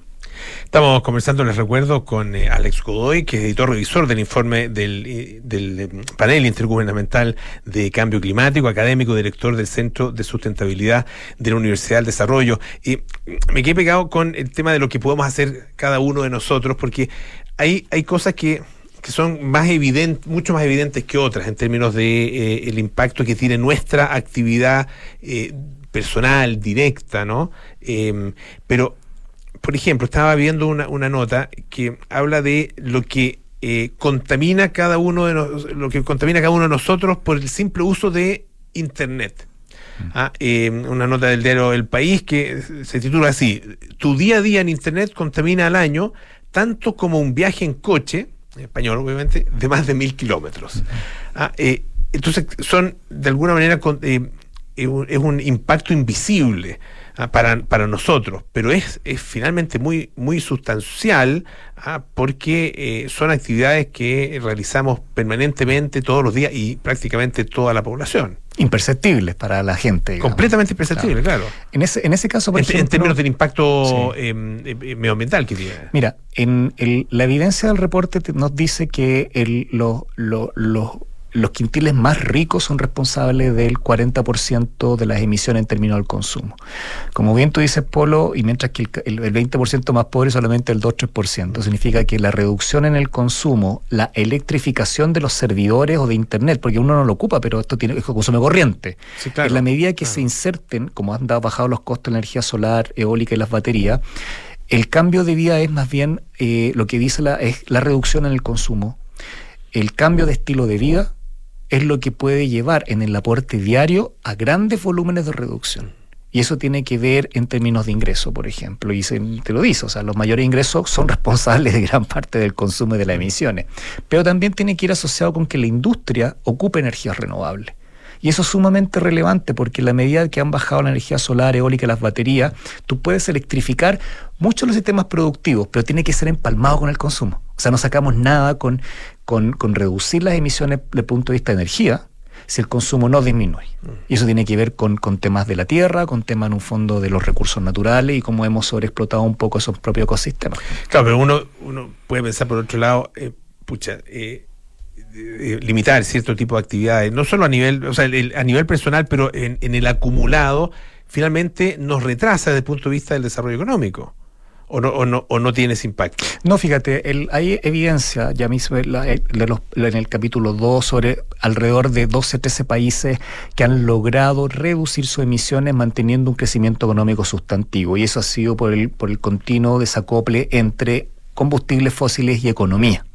Estamos conversando, les recuerdo, con eh, Alex Godoy, que es editor revisor del informe del, eh, eh, panel intergubernamental de cambio climático, académico, director del Centro de Sustentabilidad de la Universidad del Desarrollo. Y me quedé pegado con el tema de lo que podemos hacer cada uno de nosotros, porque hay cosas que que son más evidentes, mucho más evidentes que otras en términos de eh, el impacto que tiene nuestra actividad eh, personal, directa, ¿no? Em, pero por ejemplo, estaba viendo una, una nota que habla de lo que eh, contamina cada uno de nos- lo que contamina cada uno de nosotros por el simple uso de internet. Ah, eh, una nota del diario El País que se titula así: Tu día a día en internet contamina al año tanto como un viaje en coche, español obviamente, de más de mil kilómetros. Ah, eh, entonces son de alguna manera con- eh, es un- impacto invisible ah, para, para nosotros, pero es, es finalmente muy, muy sustancial ah, porque eh, son actividades que realizamos permanentemente todos los días y prácticamente toda la población. Imperceptibles para la gente. digamos. Completamente imperceptible, claro. En ese, en ese caso, por En, en ejemplo, términos del impacto eh, eh, medioambiental que tiene. Mira, en el- la evidencia del reporte te- nos dice que el- lo- lo- lo- los quintiles más ricos son responsables del 40% de las emisiones en términos del consumo. Como bien tú dices, Polo, y mientras que el, ca- el- el 20% más pobre solamente el 2-3%, significa que la reducción en el consumo, la electrificación de los servidores o de Internet, porque uno no lo ocupa, pero esto tiene es consumo corriente. Sí, claro. En la medida que se inserten, como han dado- bajado los costos de la energía solar, eólica y las baterías, el cambio de vida es más bien eh, lo que dice la, es la reducción en el consumo. El cambio de estilo de vida es lo que puede llevar en el aporte diario a grandes volúmenes de reducción. Y eso tiene que ver en términos de ingreso, por ejemplo. Y se- te lo dice, o sea, los mayores ingresos son responsables de gran parte del consumo y de las emisiones. Pero también tiene que ir asociado con que la industria ocupe energías renovables. Y eso es sumamente relevante porque en la medida que han bajado la energía solar, eólica, las baterías, tú puedes electrificar muchos de los sistemas productivos, pero tiene que ser empalmado con el consumo. O sea, no sacamos nada con, con, con reducir las emisiones desde el punto de vista de energía si el consumo no disminuye. Y eso tiene que ver con, con temas de la tierra, con temas en un fondo de los recursos naturales y cómo hemos sobreexplotado un poco esos propios ecosistemas. Claro, pero uno, uno puede pensar por otro lado, eh, pucha, eh, eh, limitar cierto tipo de actividades, no solo a nivel, o sea, el- el- a nivel personal, pero en, en el acumulado, finalmente nos retrasa desde el punto de vista del desarrollo económico. O no, o no, o no tiene ese impacto. No, fíjate, el- hay evidencia ya mismo en, la- el capítulo 2 sobre alrededor de 12, 13 países que han logrado reducir sus emisiones manteniendo un crecimiento económico sustantivo. Y eso ha sido por el, por el continuo desacople entre combustibles fósiles y economía.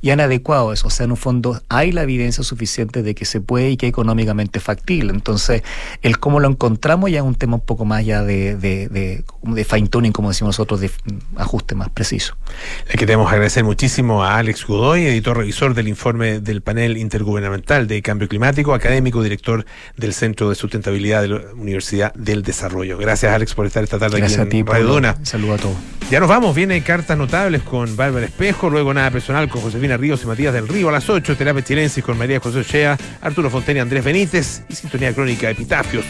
Y han adecuado eso, o sea, en un fondo hay la evidencia suficiente de que se puede y que es económicamente factible. Entonces, el cómo lo encontramos ya es un tema un poco más ya de, de, de, de fine tuning, como decimos nosotros, de ajuste más preciso. Le queremos agradecer muchísimo a Alex Godoy, editor revisor del informe del panel intergubernamental de cambio climático, académico, director del Centro de Sustentabilidad de la Universidad del Desarrollo. Gracias, Alex, por estar esta tarde Gracias a aquí en ti, Pablo. Duna. Saludos a todos. Ya nos vamos, viene cartas notables con Bárbara Espejo, luego nada personal con con Josefina Ríos y Matías del Río a las 8, Terapia Chilensis con María José Ochea, Arturo Fontaine y Andrés Benítez y Sintonía Crónica Epitafios.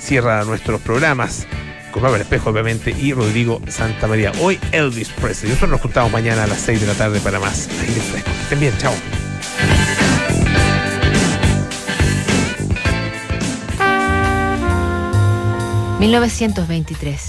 Cierra nuestros programas con Pablo Espejo, obviamente, y Rodrigo Santa María. Hoy Elvis Presley. Nosotros nos juntamos mañana a las 6 de la tarde para más aire fresco. Estén bien, chao. 1923.